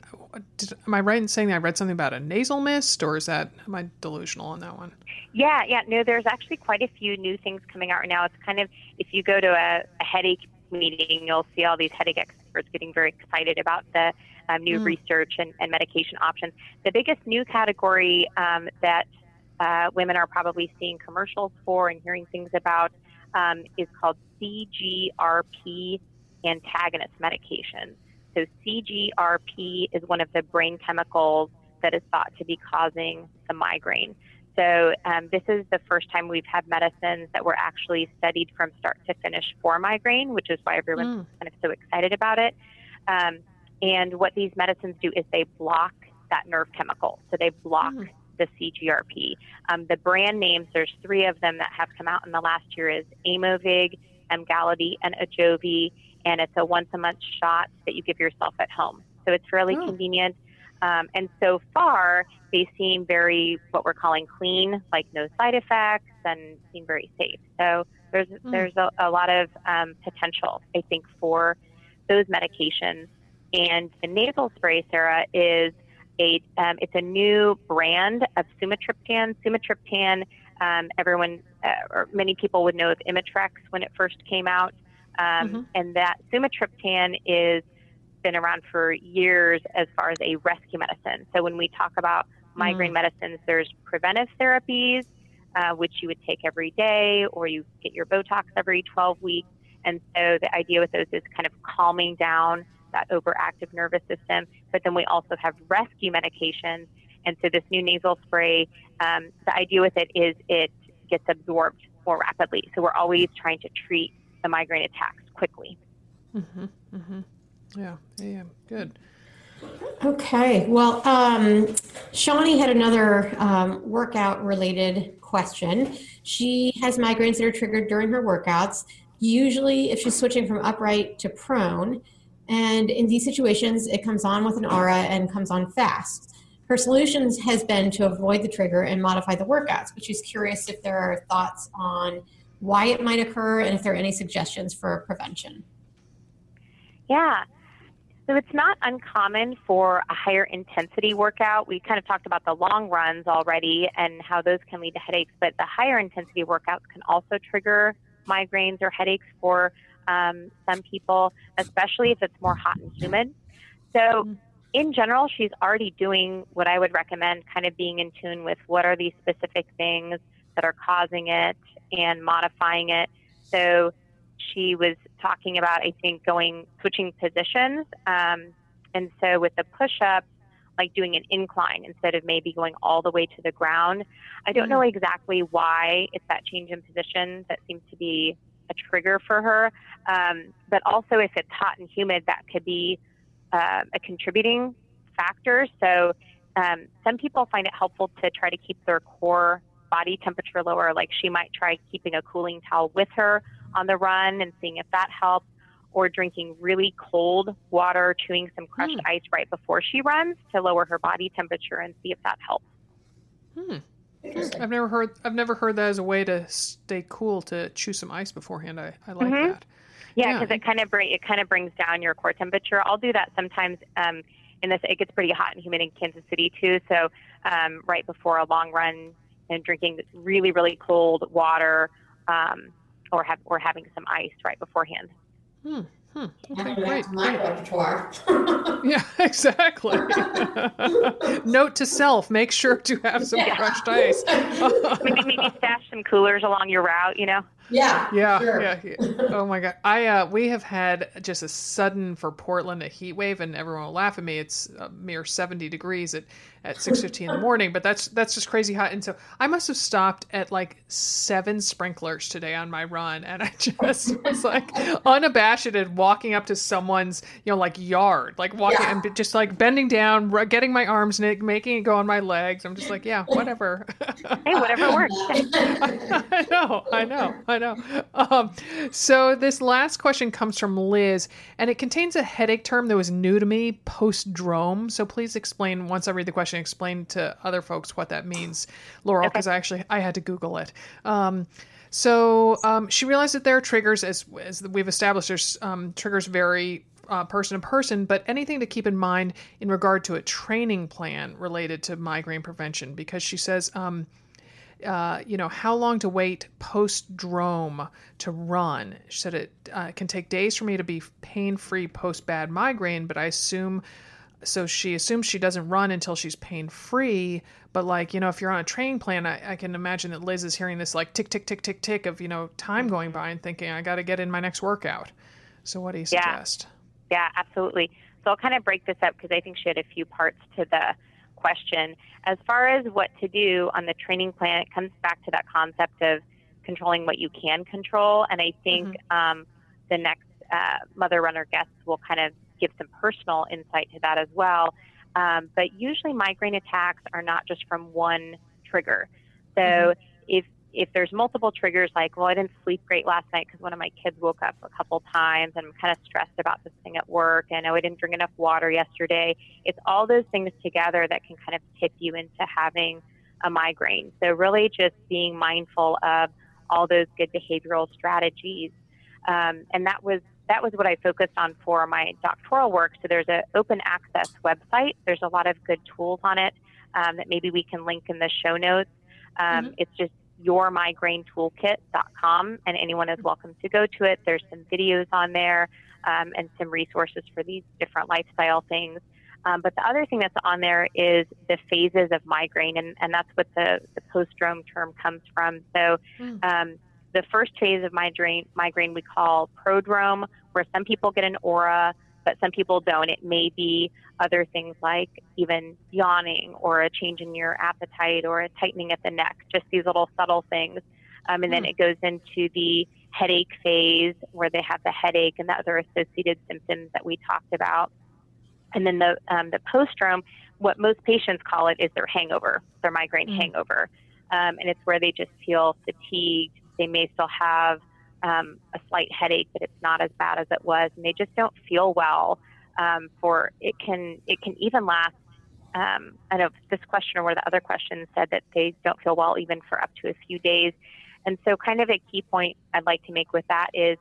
did, am I right in saying I read something about a nasal mist, or is that am I delusional on that one? Yeah, yeah. No, there's actually quite a few new things coming out right now. It's kind of if you go to a, a headache meeting, you'll see all these headache experts getting very excited about the um, new mm. research and, and, medication options. The biggest new category um, that uh, women are probably seeing commercials for and hearing things about um, is called CGRP antagonist medication. So, CGRP is one of the brain chemicals that is thought to be causing the migraine. So, um, this is the first time we've had medicines that were actually studied from start to finish for migraine, which is why everyone's mm. kind of so excited about it. Um, and what these medicines do is they block that nerve chemical. So, they block mm the CGRP. Um, the brand names, there's three of them that have come out in the last year is Aimovig, Emgality, and Ajovy, and it's a once a month shot that you give yourself at home. So it's fairly oh. convenient. Um, and so far, they seem very what we're calling clean, like no side effects, and seem very safe. So there's mm. there's a, a, lot of um, potential, I think, for those medications. And the nasal spray, Sarah, is a um, it's a new brand of sumatriptan. Sumatriptan, um, everyone uh, or many people would know of Imitrex when it first came out, um, mm-hmm. and that sumatriptan is been around for years as far as a rescue medicine. So when we talk about migraine mm medicines, there's preventive therapies, uh, which you would take every day, or you get your Botox every 12 weeks. And so the idea with those is kind of calming down that overactive nervous system. But then we also have rescue medications. And so this new nasal spray, um, the idea with it is it gets absorbed more rapidly. So we're always trying to treat the migraine attacks quickly. Mm-hmm, mm-hmm. Yeah, yeah, good. Okay. Well, um, Shawnee had another um, workout related question. She has migraines that are triggered during her workouts. Usually, if she's switching from upright to prone, and in these situations, it comes on with an aura and comes on fast. Her solutions has been to avoid the trigger and modify the workouts, but she's curious if there are thoughts on why it might occur and if there are any suggestions for prevention. Yeah. So it's not uncommon for a higher intensity workout. We kind of talked about the long runs already and how those can lead to headaches, but the higher intensity workouts can also trigger migraines or headaches for um, some people, especially if it's more hot and humid. So, mm-hmm. In general, she's already doing what I would recommend, kind of being in tune with what are these specific things that are causing it and modifying it. So, she was talking about, I think, going switching positions. Um, and so, with the push up, like doing an incline instead of maybe going all the way to the ground. I don't mm-hmm. know exactly why it's that change in position that seems to be a trigger for her. Um, but also, if it's hot and humid, that could be uh, a contributing factor. So, um, some people find it helpful to try to keep their core body temperature lower. Like she might try keeping a cooling towel with her on the run and seeing if that helps, or drinking really cold water, chewing some crushed mm. ice right before she runs to lower her body temperature and see if that helps. Hmm. I've never heard. I've never heard that as a way to stay cool to chew some ice beforehand. I, I like mm-hmm. that. Yeah, because yeah. it kind of bring it kind of brings down your core temperature. I'll do that sometimes. Um, in this, it gets pretty hot and humid in Kansas City too. So um, right before a long run, and drinking really really cold water, um, or have or having some ice right beforehand. Hmm. Hmm. Okay, great. my repertoire. [LAUGHS] yeah, [LAUGHS] exactly. [LAUGHS] Note to self: make sure to have some yeah. crushed ice. maybe, maybe stash some coolers along your route. You know. Yeah. Yeah. Sure. Yeah. yeah. Oh my god. I uh, we have had just a sudden for Portland a heat wave, and everyone will laugh at me. It's a mere seventy degrees at at six fifteen in the morning, but that's that's just crazy hot. And so I must have stopped at like seven sprinklers today on my run, and I just [LAUGHS] was like unabashed and walking up to someone's you know like yard, like walking yeah. and just like bending down, getting my arms in making it go on my legs. I'm just like, yeah, whatever. hey, whatever works. I, [LAUGHS] I know. I know. I know. Um, so this last question comes from Liz, and it contains a headache term that was new to me, post-drome. So please explain once I read the question, explain to other folks what that means, Laurel, because okay. I actually I had to Google it. Um, So um, she realized that there are triggers, as as we've established. There's um, triggers vary uh, person to person, but anything to keep in mind in regard to a training plan related to migraine prevention, because she says. Um, uh, you know, how long to wait post drome to run. She said it uh, can take days for me to be pain free post bad migraine, but I assume so she assumes she doesn't run until she's pain free. But like, you know, if you're on a training plan, I, I, can imagine that Liz is hearing this like tick, tick, tick, tick, tick of, you know, time going mm-hmm. by and thinking, I got to get in my next workout. So what do you suggest? Yeah, yeah absolutely. So I'll kind of break this up because I think she had a few parts to the question. As far as what to do on the training plan, it comes back to that concept of controlling what you can control. And I think mm-hmm. um, the next uh, mother runner guests will kind of give some personal insight to that as well. Um, but usually, migraine attacks are not just from one trigger. So mm-hmm. if if there's multiple triggers, like, well, I didn't sleep great last night because one of my kids woke up a couple times and I'm kind of stressed about this thing at work, and oh, I didn't drink enough water yesterday. It's all those things together that can kind of tip you into having a migraine. So, really, just being mindful of all those good behavioral strategies. Um, and that was that was what I focused on for my doctoral work. So there's an open access website. There's a lot of good tools on it um, that maybe we can link in the show notes. Um, mm-hmm. It's just yourmigrainetoolkit.com, and anyone is welcome to go to it. There's some videos on there um, and some resources for these different lifestyle things. Um, but the other thing that's on there is the phases of migraine, and, and that's what the, the post-drome term comes from. So mm. um, the first phase of migraine, migraine we call prodrome, where some people get an aura, but some people don't. It may be other things like even yawning or a change in your appetite or a tightening at the neck, just these little subtle things. Um, and then hmm. it goes into the headache phase where they have the headache and the other associated symptoms that we talked about. And then the, um, the postdrome, what most patients call it is their hangover, their migraine mm. hangover. Um, and it's where they just feel fatigued. They may still have um, a slight headache, but it's not as bad as it was, and they just don't feel well. Um, for it can it can even last. Um, I know this question or one of the other questions said that they don't feel well even for up to a few days, and so kind of a key point I'd like to make with that is.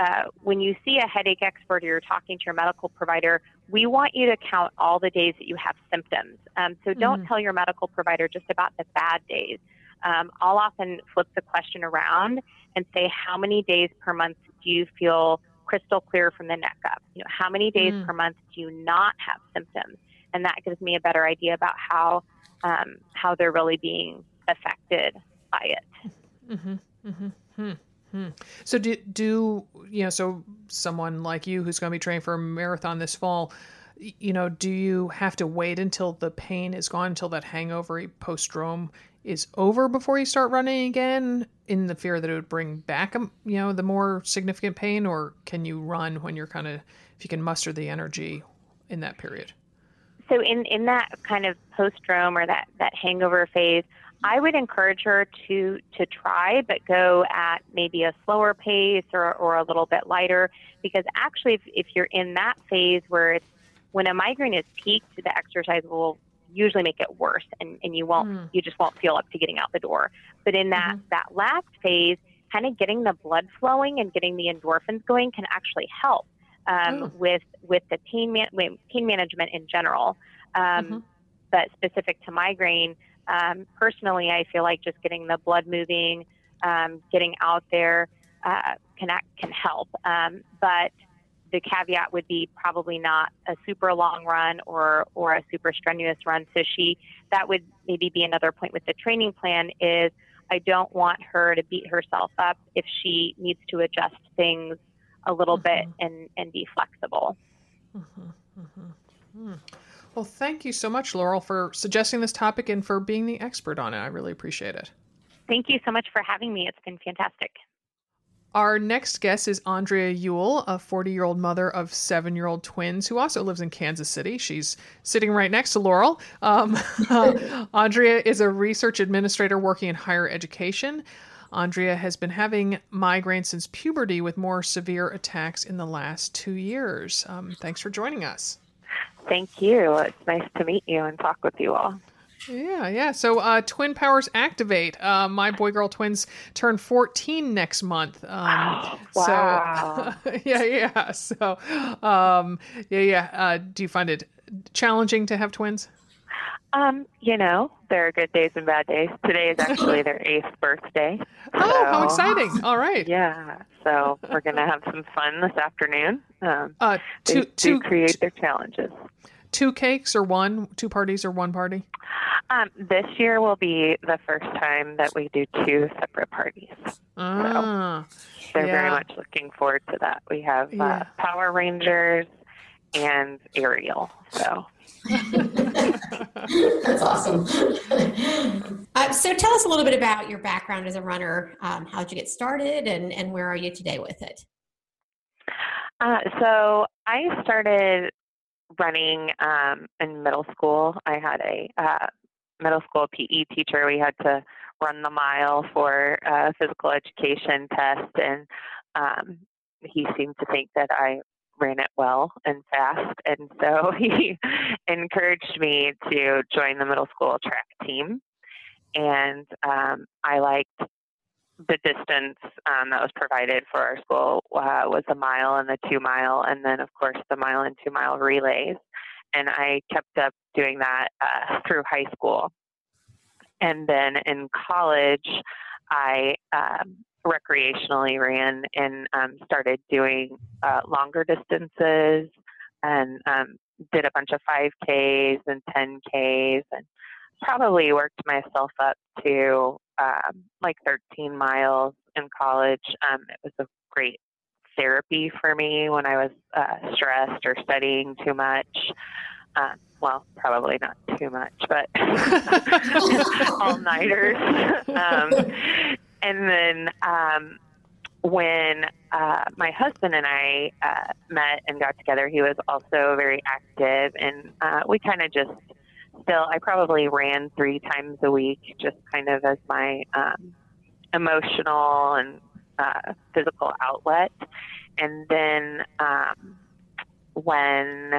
Uh, when you see a headache expert or you're talking to your medical provider, we want you to count all the days that you have symptoms. Um, so don't mm-hmm. tell your medical provider just about the bad days. Um, I'll often flip the question around and say, how many days per month do you feel crystal clear from the neck up? You know, how many days mm. per month do you not have symptoms? And that gives me a better idea about how um, how they're really being affected by it. Mm-hmm. Mm-hmm. Hmm. Hmm. So do do you know? So someone like you who's going to be training for a marathon this fall, you know, do you have to wait until the pain is gone, until that hangover post-drome is over before you start running again in the fear that it would bring back um, you know the more significant pain or can you run when you're kind of if you can muster the energy in that period? So in in that kind of post-drome or that that hangover phase i would encourage her to to try but go at maybe a slower pace or or a little bit lighter because actually if, if you're in that phase where it's when a migraine is peaked the exercise will usually make it worse and, and you won't mm. you just won't feel up to getting out the door but in that mm-hmm. that last phase kind of getting the blood flowing and getting the endorphins going can actually help um, oh. with with the pain man- pain management in general um, mm-hmm. but specific to migraine um, personally i feel like just getting the blood moving um, getting out there uh, can can help um, but the caveat would be probably not a super long run or or a super strenuous run. So she that would maybe be another point with the training plan is I don't want her to beat herself up if she needs to adjust things a little mm-hmm. bit and and be flexible. Mm-hmm. Mm-hmm. Well, thank you so much, Laurel, for suggesting this topic and for being the expert on it. I really appreciate it. Thank you so much for having me. It's been fantastic. Our next guest is Andrea Yule, a 40 year old mother of seven year old twins who also lives in Kansas City. She's sitting right next to Laurel. Um, [LAUGHS] uh, Andrea is a research administrator working in higher education. Andrea has been having migraines since puberty with more severe attacks in the last two years. Um, thanks for joining us. Thank you. It's nice to meet you and talk with you all. Yeah, yeah. So, uh, Twin Powers Activate. Uh, my boy girl twins turn 14 next month. Um, [GASPS] wow. So, [LAUGHS] yeah, yeah. So, um, yeah, yeah. Uh, do you find it challenging to have twins? Um, you know, there are good days and bad days. Today is actually their [LAUGHS] eighth birthday. Oh, how exciting! All right. Yeah, so we're gonna have some fun this afternoon. Um, Uh, they two, do two, create their challenges. Two cakes or one? Two parties or one party? Um, this year will be the first time that we do two separate parties. Ah, They're very much looking forward to that. We have uh, Yeah. Power Rangers and Ariel. So [LAUGHS] That's awesome. [LAUGHS] Uh, so tell us a little bit about your background as a runner. Um, how did you get started and, and where are you today with it? Uh, so I started running um, in middle school. I had a uh, middle school PE teacher. We had to run the mile for a physical education test, and um, he seemed to think that I ran it well and fast, and so [LAUGHS] he encouraged me to join the middle school track team. And um, I liked the distance um, that was provided for our school uh, was a mile and the two mile, and then of course the mile and two mile relays. And I kept up doing that uh, through high school. And then in college, I um, recreationally ran and um, started doing uh, longer distances and um, did a bunch of 5Ks and 10Ks and probably worked myself up to um, like 13 miles in college. Um, it was a great therapy for me when I was uh, stressed or studying too much. Um, well, probably not too much, but [LAUGHS] all nighters. um, and then um, when uh, my husband and I uh, met and got together, he was also very active, and uh, we kind of just still, I probably ran three times a week, just kind of as my um, emotional and uh, physical outlet. And then um, when,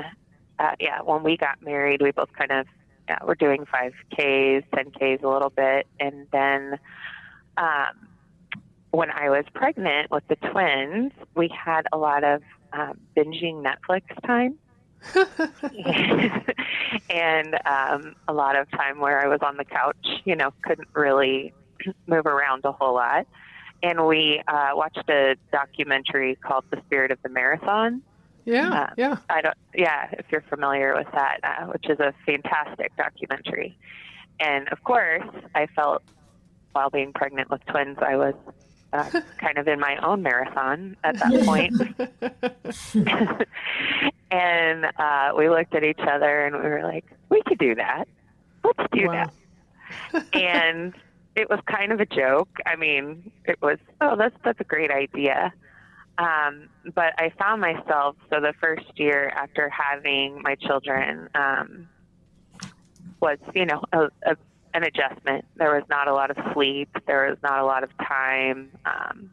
uh, yeah, when we got married, we both kind of, yeah, we're doing 5Ks, 10Ks a little bit. And then um, when I was pregnant with the twins, we had a lot of um, binging Netflix time. [LAUGHS] and um, a lot of time where I was on the couch, you know, couldn't really [CLEARS THROAT] move around a whole lot. And we uh, watched a documentary called The Spirit of the Marathon. yeah, Uh, yeah. I don't, yeah, if you're familiar with that, uh, which is a fantastic documentary. And of course, I felt while being pregnant with twins, I was uh, [LAUGHS] kind of in my own marathon at that [LAUGHS] point. And uh, we looked at each other and we were like, we could do that. Let's do Wow. that. [LAUGHS] and it was kind of a joke. I mean, it was, oh, that's that's a great idea. Um, but I found myself so the first year after having my children um, was, you know, a, a, an adjustment. There was not a lot of sleep. There was not a lot of time um,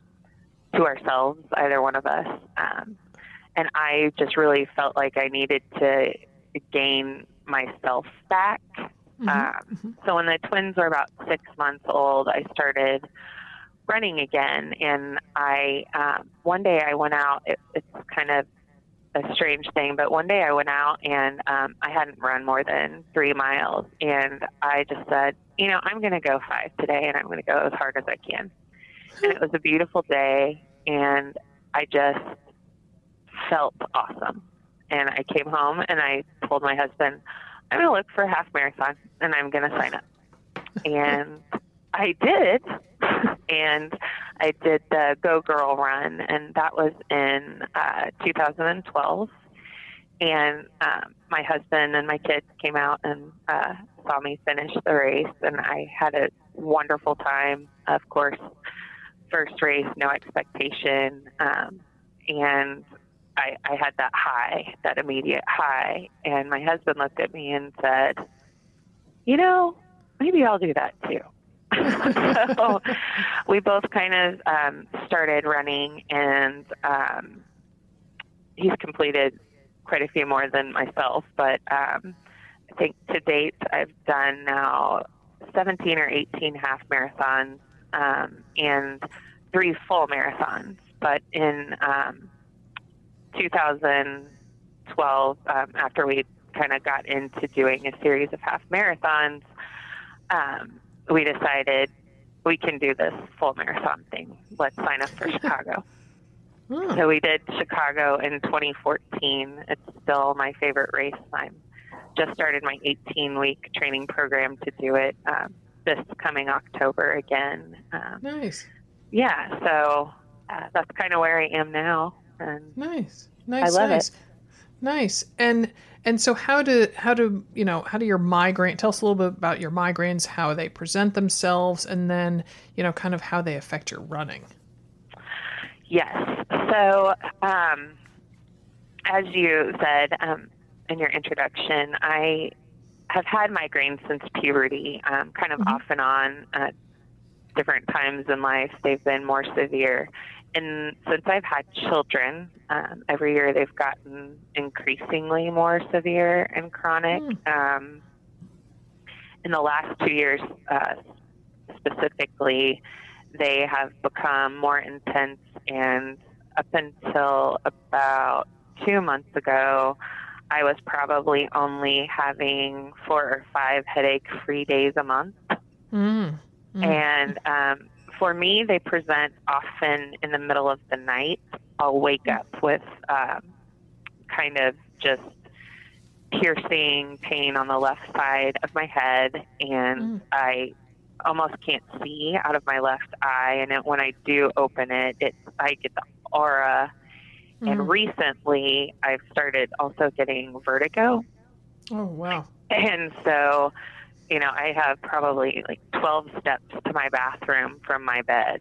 to ourselves, either one of us. Um, and I just really felt like I needed to gain myself back. Mhm, Um, so when the twins were about six months old, I started running again. And I um, one day I went out. It, it's kind of a strange thing, but one day I went out and um, I hadn't run more than three miles, and I just said, you know, I'm going to go five today, and I'm going to go as hard as I can. And it was a beautiful day, and I just felt awesome. And I came home and I told my husband, I'm going to look for a half marathon and I'm going to sign up. And [LAUGHS] I did. [LAUGHS] and I did the Go Girl run, and that was in uh, 2012. And um, my husband and my kids came out and uh, saw me finish the race, and I had a wonderful time. Of course, first race, no expectation. Um, and I, I had that high, that immediate high. And my husband looked at me and said, You know, maybe I'll do that too. [LAUGHS] so we both kind of um, started running, and um, he's completed quite a few more than myself, but um, I think to date I've done now 17 or 18 half marathons um, and three full marathons. But in um, 2012, um, after we kind of got into doing a series of half marathons, um, we decided we can do this full marathon thing. Let's sign up for [LAUGHS] Chicago. Hmm. So we did Chicago in 2014. It's still my favorite race. I'm just started my 18 week training program to do it um, this coming October again. Um, nice. Yeah, so uh, that's kind of where I am now. And nice, nice, nice. it. Nice. And and so how do how do you know how do your migraine tell us a little bit about your migraines, how they present themselves, and then you know kind of how they affect your running. Yes. So um, as you said um, in your introduction, I have had migraines since puberty, um, kind of mm-hmm. off and on at different times in life. They've been more severe and since I've had children, um, every year they've gotten increasingly more severe and chronic. Mm. Um, in the last two years, uh, specifically, they have become more intense, and up until about two months ago, I was probably only having four or five headache free days a month. Mm. Mm. And um, for me, they present often in the middle of the night. I'll wake up with um, kind of just piercing pain on the left side of my head, and mm. I almost can't see out of my left eye. And it, when I do open it, it I get the aura. Mm. And recently, I've started also getting vertigo. Oh wow! And so you know, I have probably like 12 steps to my bathroom from my bed,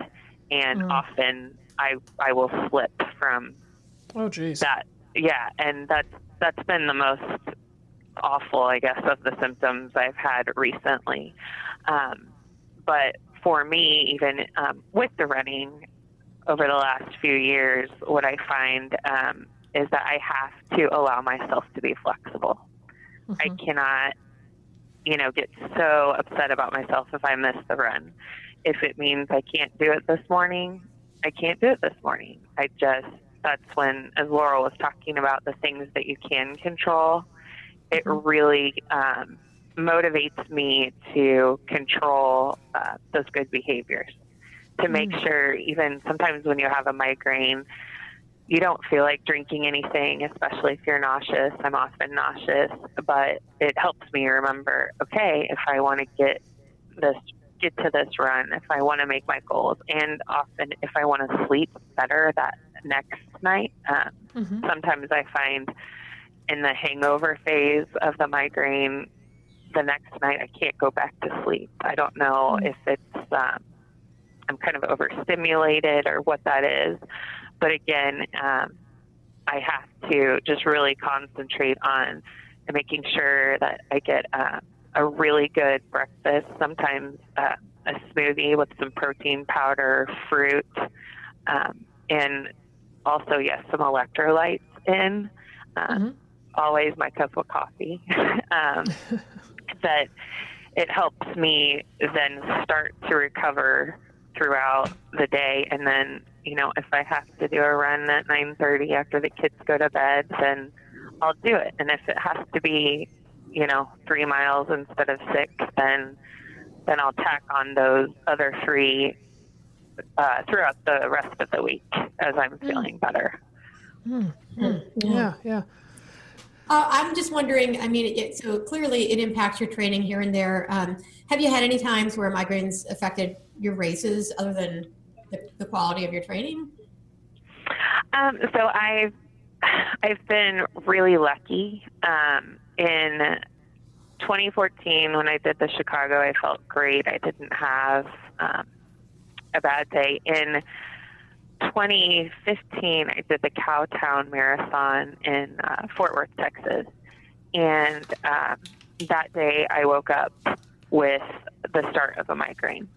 and mm. often I I will slip from. Oh, geez. That yeah, and that's that's been the most awful, I guess, of the symptoms I've had recently. Um, but for me, even um, with the running over the last few years, what I find um, is that I have to allow myself to be flexible. Mm-hmm. I cannot you know, get so upset about myself if I miss the run. If it means I can't do it this morning, I can't do it this morning. I just, that's when, as Laurel was talking about the things that you can control, it mm-hmm. really um, motivates me to control uh, those good behaviors. To make mm. sure, even sometimes when you have a migraine, you don't feel like drinking anything, especially if you're nauseous. I'm often nauseous, but it helps me remember, okay, if I want to get this get to this run, if I want to make my goals, and often if I want to sleep better that next night. Um, mm-hmm. Sometimes I find in the hangover phase of the migraine, the next night I can't go back to sleep. I don't know mm-hmm. if it's um, I'm kind of overstimulated or what that is. But again, um, I have to just really concentrate on making sure that I get uh, a really good breakfast. Sometimes uh, a smoothie with some protein powder, fruit, um, and also yes, some electrolytes in. Uh, mm-hmm. Always my cup of coffee. [LAUGHS] um, that it helps me then start to recover throughout the day and then you know, if I have to do a run at 9:30 after the kids go to bed, then I'll do it. And if it has to be, you know, three miles instead of six, then then I'll tack on those other three uh, throughout the rest of the week as I'm hmm. feeling mm. better. Mm. Mm. Yeah, yeah. Uh, I'm just wondering. I mean, it, so clearly it impacts your training here and there. Um, have you had any times where migraines affected your races, other than the, the quality of your training? Um, so I've I've been really lucky. Um, in 2014, when I did the Chicago, I felt great. I didn't have um, a bad day. In 2015, I did the Cowtown Marathon in uh, Fort Worth, Texas, and um, that day I woke up with the start of a migraine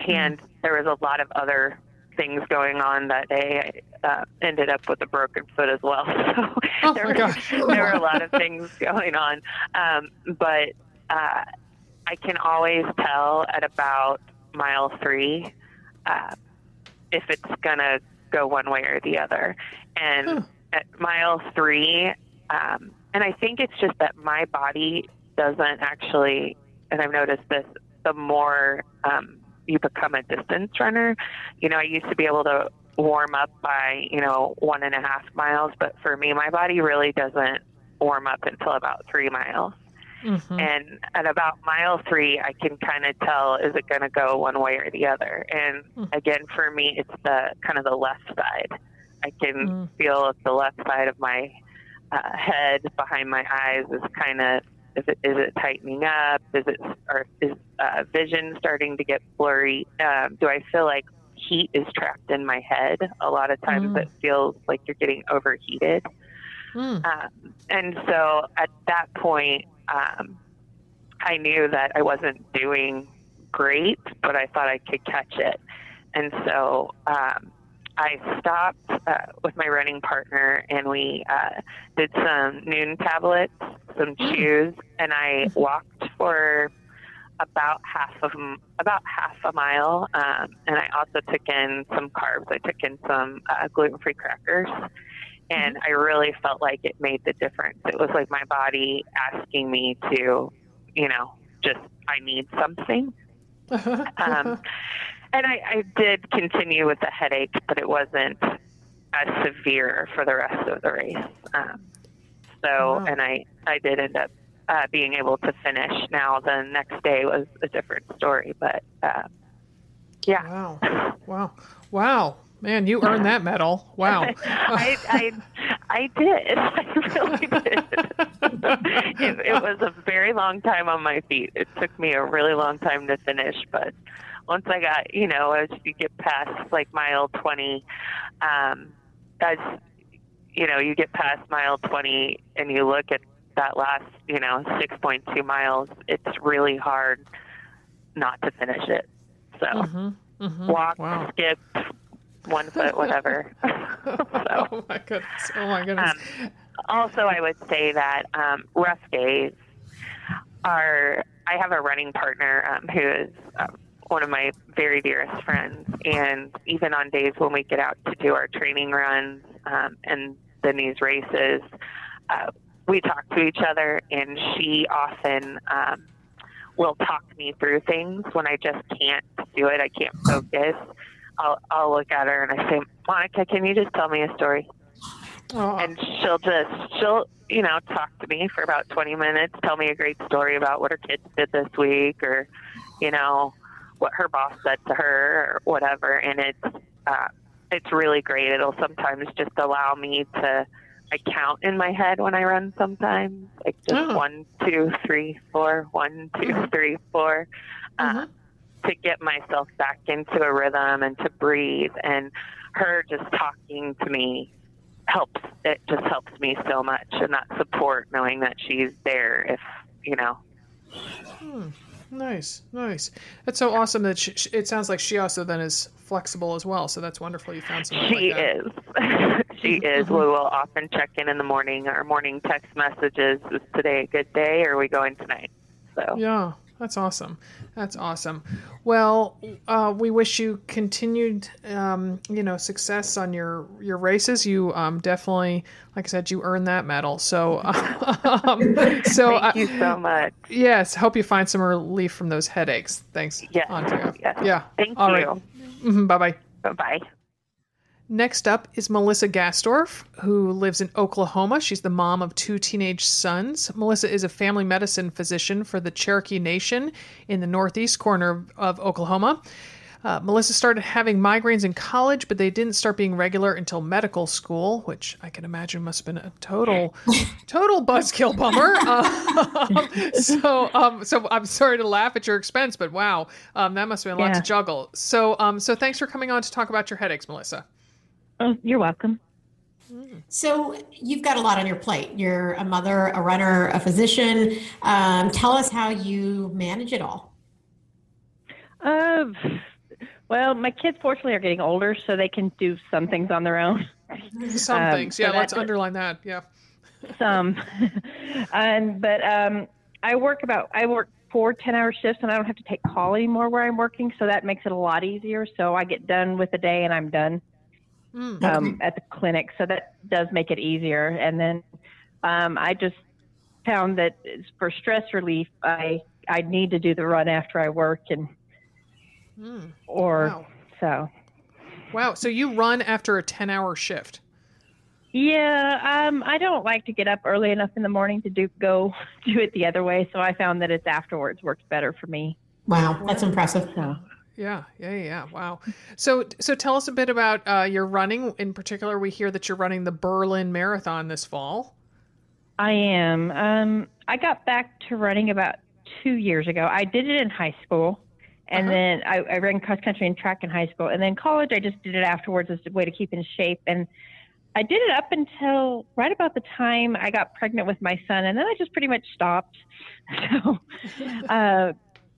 and there was a lot of other things going on that day. I uh, ended up with a broken foot as well. [LAUGHS] So Oh there, were, there were a lot of things going on. Um, but uh, I can always tell at about mile three uh, if it's going to go one way or the other. And Huh. at mile three, um, and I think it's just that my body doesn't actually, and I've noticed this, the more um, you become a distance runner, you know, I used to be able to warm up by, you know, one and a half miles, but for me, my body really doesn't warm up until about three miles. Mhm. And at about mile three, I can kind of tell is it going to go one way or the other. And Mm. again, for me, it's the kind of the left side. I can Mm. feel the left side of my uh, head behind my eyes is kind of is it is it tightening up? Is it or is uh, vision starting to get blurry? Um, do I feel like heat is trapped in my head? A lot of times, Mm. it feels like you're getting overheated. Mm. Um, and so at that point, um, I knew that I wasn't doing great, but I thought I could catch it. And so um, I stopped uh, with my running partner and we uh, did some Nuun tablets, some chews, and I walked for about half of about half a mile. Um, and I also took in some carbs. I took in some uh, gluten-free crackers and I really felt like it made the difference. It was like my body asking me to, you know, just I need something. [LAUGHS] Um, and I, I did continue with the headache, but it wasn't as severe for the rest of the race. Um, so, Wow. and I, I did end up uh, being able to finish. Now, the next day was a different story, but uh, yeah. wow. Wow. Wow. Man, you earned that medal. Wow. [LAUGHS] I, I, I did. [LAUGHS] I really did. [LAUGHS] it, it was a very long time on my feet. It took me a really long time to finish, but once I got, you know, as you get past like mile 20, um, as you know, you get past mile 20 and you look at that last, you know, 6.2 miles, it's really hard not to finish it. So Mhm. Mhm. walk, Wow. skip, one foot, whatever. [LAUGHS] [LAUGHS] so. Oh my goodness. Oh my goodness. also, I would say that um, rough days are. I have a running partner um, who is um, one of my very dearest friends, and even on days when we get out to do our training runs um, and then these races, uh, we talk to each other, and she often. Um, will talk me through things when I just can't do it. I can't focus. I'll, I'll look at her and I say, Monica, can you just tell me a story? Oh, and she'll just she'll you know talk to me for about 20 minutes tell me a great story about what her kids did this week or you know what her boss said to her or whatever and it's uh, it's really great it'll sometimes just allow me to I count in my head when I run sometimes like just Oh. one two three four one two Mhm. three four uh, Mhm. to get myself back into a rhythm and to breathe and her just talking to me helps it just helps me so much and that support knowing that she's there if you know Hmm. Nice, nice. That's so awesome that she, she- it sounds like she also then is flexible as well. So that's wonderful. You found someone she like that. is [LAUGHS] she is mm-hmm. we will often check in in the morning our morning text messages is today a good day or are we going tonight so Yeah, that's awesome. That's awesome. Well, uh, we wish you continued, um, you know, success on your your races. You um, definitely, like I said, you earned that medal. So, [LAUGHS] um, so thank you so much yes, hope you find some relief from those headaches. Thanks, Yes, Andrea. yes. Yeah. thank All you right. Bye bye. bye-bye Next up is Melissa Gastorf, who lives in Oklahoma. She's the mom of two teenage sons. Melissa is a family medicine physician for the Cherokee Nation in the northeast corner of Oklahoma. Uh, Melissa started having migraines in college, but they didn't start being regular until medical school, which I can imagine must have been a total, [LAUGHS] total buzzkill bummer. [LAUGHS] Um, so, um, so I'm sorry to laugh at your expense, but wow, um, that must have been a lot Yeah. to juggle. So, um, so thanks for coming on to talk about your headaches, Melissa. Oh, you're welcome. So you've got a lot on your plate. You're a mother, a runner, a physician. Um, tell us how you manage it all. Uh, well, my kids fortunately are getting older, so they can do some things on their own. [LAUGHS] Some Um, things, so yeah. let's that- underline that. Yeah. some. [LAUGHS] and but um, I work about I work four 10 hour shifts and I don't have to take call anymore where I'm working. So that makes it a lot easier. So I get done with the day and I'm done Mm. um, at the clinic. So that does make it easier. And then um, I just found that for stress relief, I, I need to do the run after I work and, Mm. or Wow. so. Wow. So you run after a 10 hour shift. Yeah, um, I don't like to get up early enough in the morning to do go [LAUGHS] do it the other way. So I found that it's afterwards works better for me. Wow, that's impressive. So Yeah, yeah, yeah. Wow. So, so tell us a bit about uh, your running. In particular, we hear that you're running the Berlin Marathon this fall. I am. Um, I got back to running about two years ago. I did it in high school, and Uh-huh. then I, I ran cross country and track in high school, and then college I just did it afterwards as a way to keep in shape. And I did it up until right about the time I got pregnant with my son, and then I just pretty much stopped. [LAUGHS] So, uh,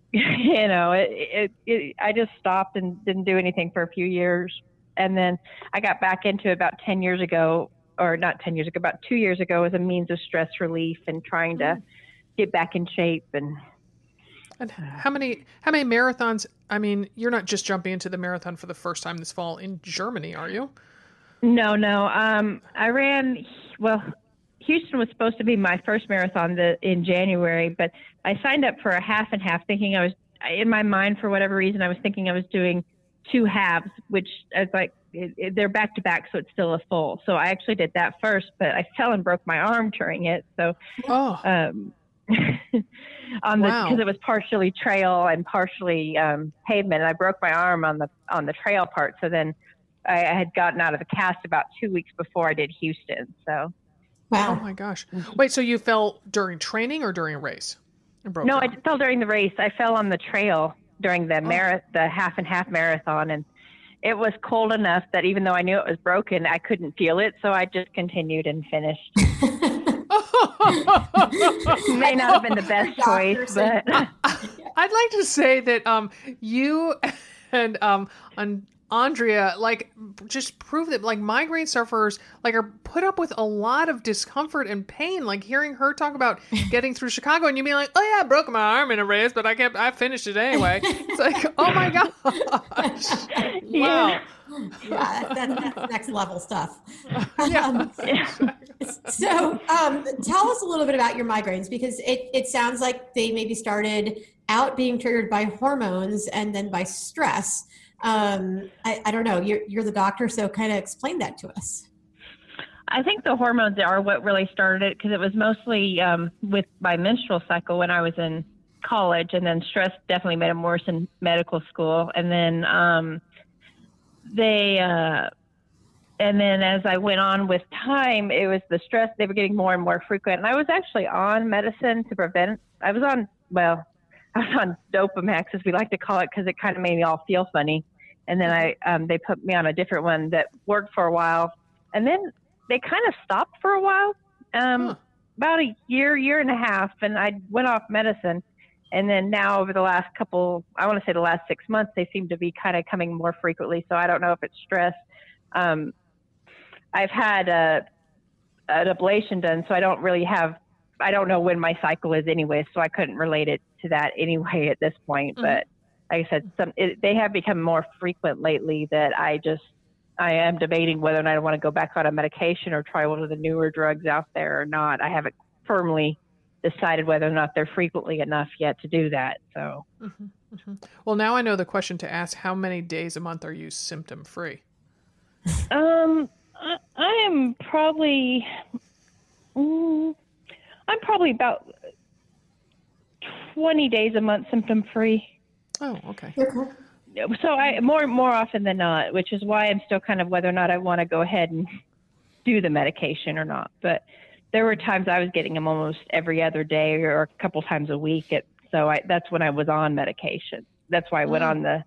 [LAUGHS] you know, it, it, it, I just stopped and didn't do anything for a few years, and then I got back into it about ten years ago or not 10 years ago, about two years ago, as a means of stress relief and trying to get back in shape. And And how many how many marathons? I mean, you're not just jumping into the marathon for the first time this fall in Germany, are you? no, no, um, I ran, well, Houston was supposed to be my first marathon the, in January, but I signed up for a half and half thinking I was, in my mind, for whatever reason, I was thinking I was doing two halves, which I was like, it, it, they're back to back, so it's still a full. So I actually did that first, but I fell and broke my arm during it. So Oh, um, [LAUGHS] on the because it was partially trail and partially um, pavement, and I broke my arm on the on the trail part. So then I, I had gotten out of the cast about two weeks before I did Houston. So oh my gosh! Wait, so you fell during training or during a race? No, your I fell during the race. I fell on the trail during the Oh. the half and half marathon, and it was cold enough that even though I knew it was broken, I couldn't feel it. So I just continued and finished. [LAUGHS] [LAUGHS] May not have been the best choice, [LAUGHS] but. I'd like to say that um you and um and Andrea like just prove that like migraine sufferers like are put up with a lot of discomfort and pain. Like hearing her talk about [LAUGHS] getting through Chicago and you being like, oh yeah, I broke my arm in a race, but I kept I finished it anyway. [LAUGHS] It's like, oh my gosh, wow. yeah, that, that's next level stuff. [LAUGHS] Yeah. Um, so, um, tell us a little bit about your migraines because it, it sounds like they maybe started out being triggered by hormones and then by stress. Um, I, I don't know. You're, you're the doctor, so kind of explain that to us. I think the hormones are what really started it because it was mostly um, with my menstrual cycle when I was in college, and then stress definitely made them worse in medical school. And then um, they, uh, and then as I went on with time, it was the stress. They were getting more and more frequent, and I was actually on medicine to prevent. I was on well, I was on Dopamax, as we like to call it, because it kind of made me all feel funny. And then I, um, they put me on a different one that worked for a while, and then they kind of stopped for a while, um, Huh. about a year, year and a half, and I went off medicine. And then now, over the last couple, I want to say the last six months, they seem to be kind of coming more frequently. So I don't know if it's stress. Um, I've had a, an ablation done, so I don't really have, I don't know when my cycle is anyway, so I couldn't relate it to that anyway at this point. Mhm. But like I said, some it, they have become more frequent lately that I just I am debating whether or not I want to go back on a medication or try one of the newer drugs out there or not. I haven't firmly decided whether or not they're frequently enough yet to do that. So Mhm, mhm. Well, now I know the question to ask: How many days a month are you symptom free? Um, I, I am probably, mm, I'm probably about 20 days a month symptom free. Oh, okay. Okay. So I more more often than not, which is why I'm still kind of whether or not I want to go ahead and do the medication or not. But there were times I was getting them almost every other day or a couple times a week. At, so I, that's when I was on medication. That's why I went Mm. on the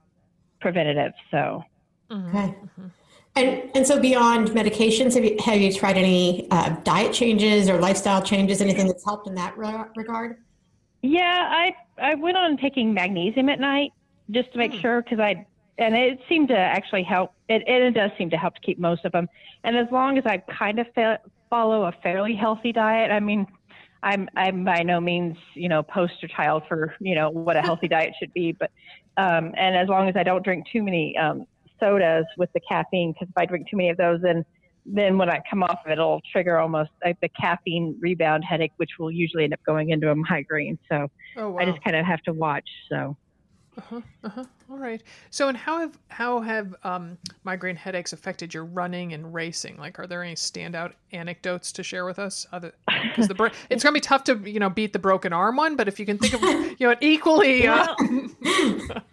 preventative. So Mhm, Okay. mhm. And and so beyond medications, have you have you tried any uh, diet changes or lifestyle changes? Anything that's helped in that re- regard? Yeah, I I went on taking magnesium at night just to make Hmm. sure because I and it seemed to actually help. It, it it does seem to help to keep most of them. And as long as I kind of felt follow a fairly healthy diet. I mean, I'm I'm by no means you know poster child for you know what a healthy diet should be, but um, and as long as I don't drink too many um, sodas with the caffeine, because if I drink too many of those, then then when I come off of it, it'll trigger almost like the caffeine rebound headache, which will usually end up going into a migraine. So Oh wow. I just kind of have to watch. So Uh-huh, uh-huh. All right. So, and how have how have um, migraine headaches affected your running and racing? Like, are there any standout anecdotes to share with us? Other because the bro- [LAUGHS] it's gonna be tough to you know beat the broken arm one, but if you can think of you know an equally uh, [LAUGHS]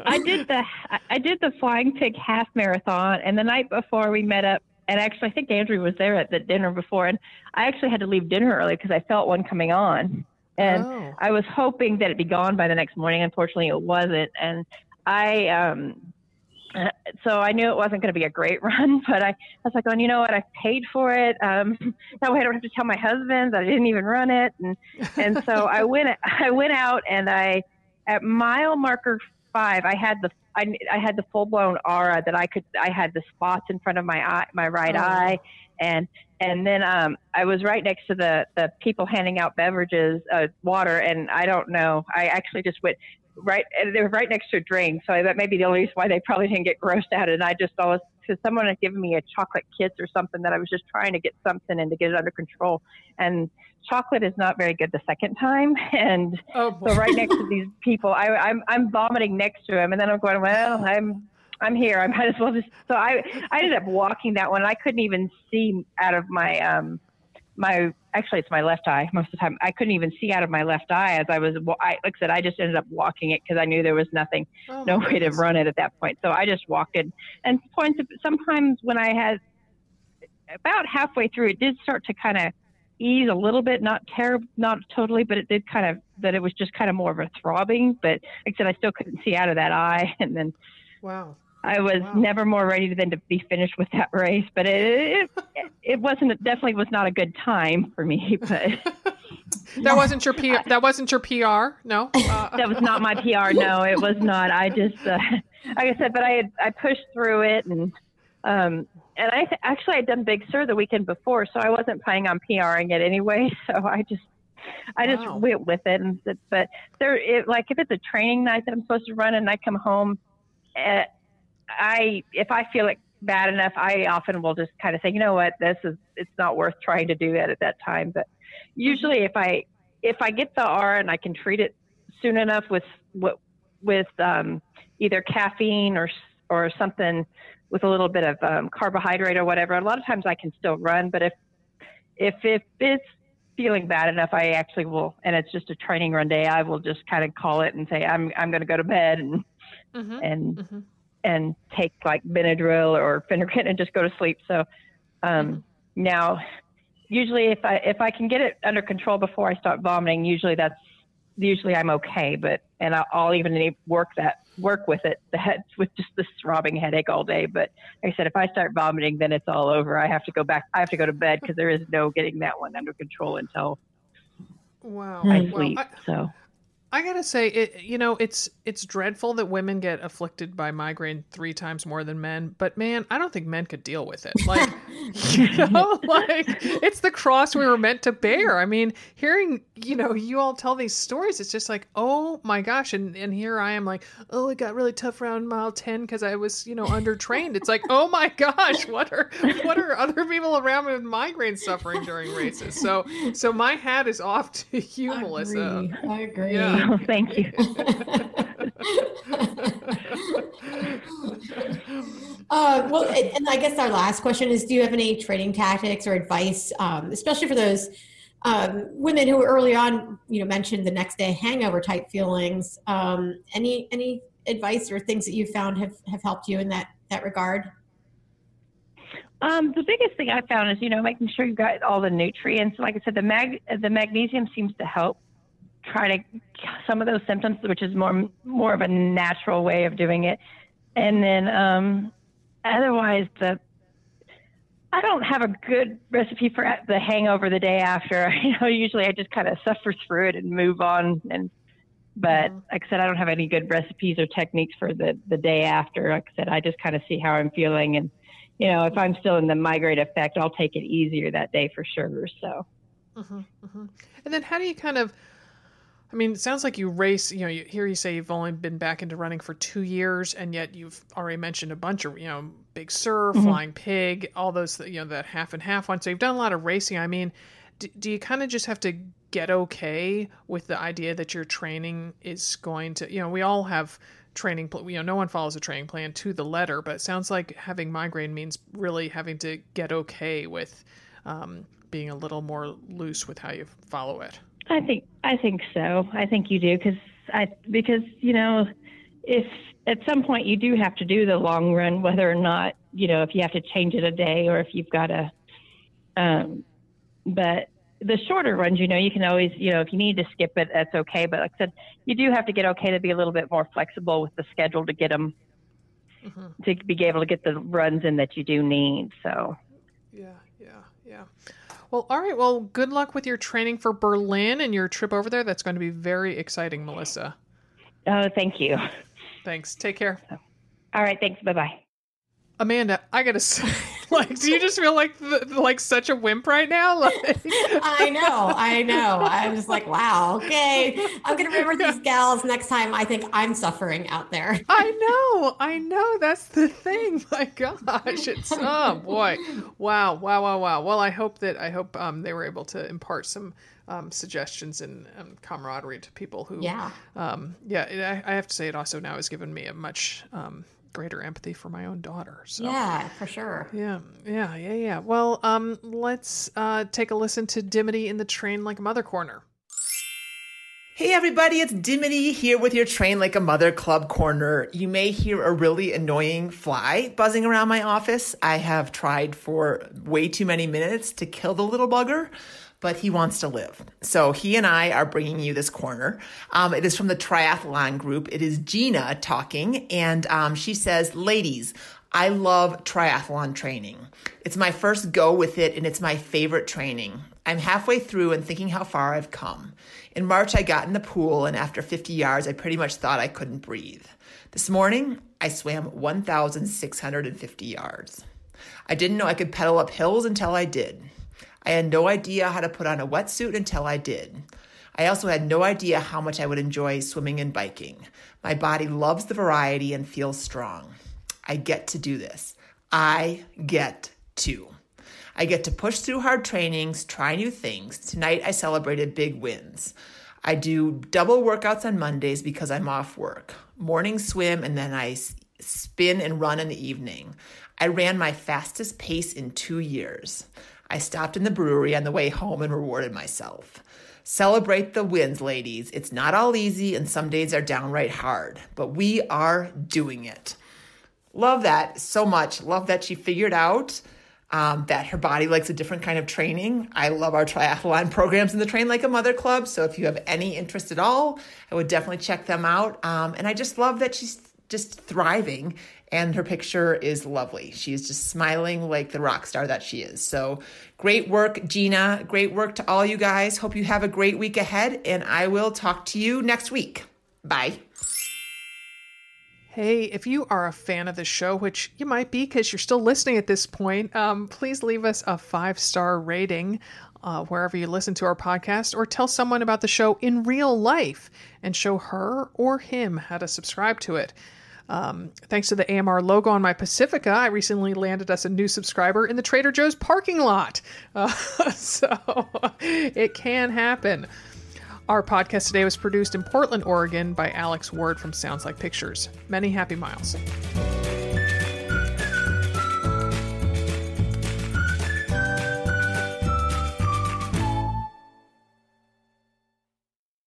I did the I- I did the Flying Pig half marathon, and the night before we met up, and actually I think Andrew was there at the dinner before, and I actually had to leave dinner early because I felt one coming on, and Oh. I was hoping that it'd be gone by the next morning. Unfortunately, it wasn't, and I um. So I knew it wasn't going to be a great [LAUGHS] run, but I, I was like, going, you know what? I paid for it. Um, [LAUGHS] that way I don't have to tell my husband that I didn't even run it. And and so [LAUGHS] I went I went out and I at mile marker five I had the I, I had the full blown aura that I could I had the spots in front of my eye my right Oh. eye and and then um I was right next to the the people handing out beverages uh, water and I don't know I actually just went right and they were right next to a drain so that may be the only reason why they probably didn't get [LAUGHS] grossed out. And I just always because someone had given me a chocolate kiss or something that I was just trying to get something and to get it under control. And chocolate is not very good the second time. [LAUGHS] And oh so right next to these people I, I'm I'm vomiting next to him and then I'm going well I'm I'm here I might as well just so I I ended up walking that one I couldn't even see out of my um my actually it's my left eye most of the time I couldn't even see out of my left eye as I was I, like I said I just ended up walking it because I knew there was nothing Oh, no way to run it at that point. So I just walked it. And points sometimes when I had about halfway through, it did start to kind of ease a little bit, not terrible, not totally, but it did kind of that it was just kind of more of a throbbing. But like I said, I still couldn't see out of that eye, [LAUGHS] and then Wow. I was Wow. never more ready than to be finished with that race. But it it, [LAUGHS] it wasn't it definitely was not a good time for me, [LAUGHS] but. That wasn't your P. That wasn't your PR. No. Uh, [LAUGHS] that was not my PR. No, it was not. I just, uh, like I said, but I had, I pushed through it and, um, and I th- actually I'd done Big Sur the weekend before, so I wasn't planning on PRing it anyway. So I just, I just Wow. went with it. And but there, it, like if it's a training night that I'm supposed to run and I come home, uh, I if I feel it bad enough, I often will just kind of say, you know what, this is it's not worth trying to do that at that time. But usually, if I if I get the R and I can treat it soon enough with what with um, either caffeine or or something with a little bit of um, carbohydrate or whatever, a lot of times I can still run. But if if if it's feeling bad enough, I actually will, and it's just a training run day. I will just kind of call it and say I'm I'm going to go to bed and mhm, and mhm. And take like Benadryl or Phenergan and just go to sleep. So um, now, usually if I if I can get it under control before I start vomiting, usually that's usually I'm okay. But and I'll, I'll even work that work with it that with just this throbbing headache all day. But like I said, if I start vomiting, then it's all over. I have to go back. I have to go to bed because there is no getting that one under control until Wow. I Well, sleep. I, so. I gotta say, it you know, it's it's dreadful that women get afflicted by migraine three times more than men. But man, I don't think men could deal with it. Like, [LAUGHS] you know, [LAUGHS] like it's the cross we were meant to bear. I mean, hearing you know you all tell these stories, it's just like, oh my gosh, and and here I am, like, oh, it got really tough around mile ten because I was you know undertrained. It's like, oh my gosh, what are what are other people around me with migraine suffering during races? So so my hat is off to you, I Melissa. agree. I agree. Yeah. Oh, [LAUGHS] thank you. [LAUGHS] uh, well, and I guess our last question is: Do you have any training tactics or advice, um, especially for those um, women who early on, you know, mentioned the next day hangover type feelings? Um, any any advice or things that you found have have helped you in that that regard? Um, the biggest thing I found is, you know, making sure you've got all the nutrients. Like I said, the mag, the magnesium seems to help try to some of those symptoms, which is more more of a natural way of doing it. And then um, otherwise, the I don't have a good recipe for the hangover the day after. [LAUGHS] You know, usually I just kind of suffer through it and move on. And but Mhm. like I said, I don't have any good recipes or techniques for the the day after. Like I said, I just kind of see how I'm feeling and you know, if I'm still in the migraine effect, I'll take it easier that day for sure. So, mm-hmm, mm-hmm. and then how do you kind of, I mean, it sounds like you race, you know, you, here you say you've only been back into running for two years, and yet you've already mentioned a bunch of, you know, Big Sur, mm-hmm. Flying Pig, all those, you know, that half and half one. So you've done a lot of racing. I mean, do, do you kind of just have to get okay with the idea that your training is going to, you know, we all have training you know no one follows a training plan to the letter but it sounds like having migraine means really having to get okay with um, being a little more loose with how you follow it i think i think so i think you do because i because you know if at some point you do have to do the long run whether or not you know if you have to change it a day or if you've got to um but the shorter runs, you know, you can always, you know, if you need to skip it, that's okay. But like I said, you do have to get okay to be a little bit more flexible with the schedule to get them mm-hmm. to be able to get the runs in that you do need. So, yeah, yeah, yeah. Well, all right. Well, good luck with your training for Berlin and your trip over there. That's going to be very exciting, Melissa. Oh, thank you. Thanks. Take care. All right. Thanks. Bye bye. Amanda, I gotta [LAUGHS] say, [LAUGHS] like, do you just feel like like such a wimp right now? [LAUGHS] Like... I know, I know. I'm just like, wow, okay. I'm gonna remember these [LAUGHS] gals next time. I think I'm suffering out there. I know, I know. That's the thing. My gosh, it's oh boy, wow, wow, wow, wow. Well, I hope that I hope um, they were able to impart some um, suggestions and um, camaraderie to people who, yeah, um, yeah. I, I, have to say, it also now has given me a much um, greater empathy for my own daughter. So yeah, for sure. Yeah, yeah, yeah, yeah. Well, um, let's uh, take a listen to Dimity in the Train Like a Mother corner. Hey everybody, it's Dimity here with your Train Like a Mother Club corner. You may hear a really annoying fly buzzing around my office. I have tried for way too many minutes to kill the little bugger but he wants to live. So he and I are bringing you this corner. Um, it is from the triathlon group. It is Gina talking, and um, she says, Ladies, I love triathlon training. It's my first go with it, and it's my favorite training. I'm halfway through and thinking how far I've come. In March, I got in the pool, and after 50 yards, I pretty much thought I couldn't breathe. This morning, I swam 1,650 yards. I didn't know I could pedal up hills until I did. I had no idea how to put on a wetsuit until I did. I also had no idea how much I would enjoy swimming and biking. My body loves the variety and feels strong. I get to do this. I get to. I get to push through hard trainings, try new things. Tonight I celebrated big wins. I do double workouts on Mondays because I'm off work. Morning swim and then I spin and run in the evening. I ran my fastest pace in two years. I stopped in the brewery on the way home and rewarded myself. Celebrate the wins, ladies. It's not all easy, and some days are downright hard, but we are doing it. Love that so much. Love that she figured out um, that her body likes a different kind of training. I love our triathlon [LAUGHS] programs in the Train Like a Mother Club. So if you have any interest at all, I would definitely check them out. Um, and I just love that she's just thriving and her picture is lovely. She is just smiling like the rock star that she is. So great work, Gina. Great work to all you guys. Hope you have a great week ahead, and I will talk to you next week. Bye. Hey, if you are a fan of the show, which you might be because you're still listening at this point, um, please leave us a five star rating uh, wherever you listen to our podcast, or tell someone about the show in real life and show her or him how to subscribe to it. Um, thanks to the AMR logo on my Pacifica, I recently landed us a new subscriber in the Trader Joe's parking lot. Uh, [LAUGHS] so [LAUGHS] it can happen. Our podcast today was produced in Portland, Oregon by Alex Ward from Sounds Like Pictures. Many happy miles.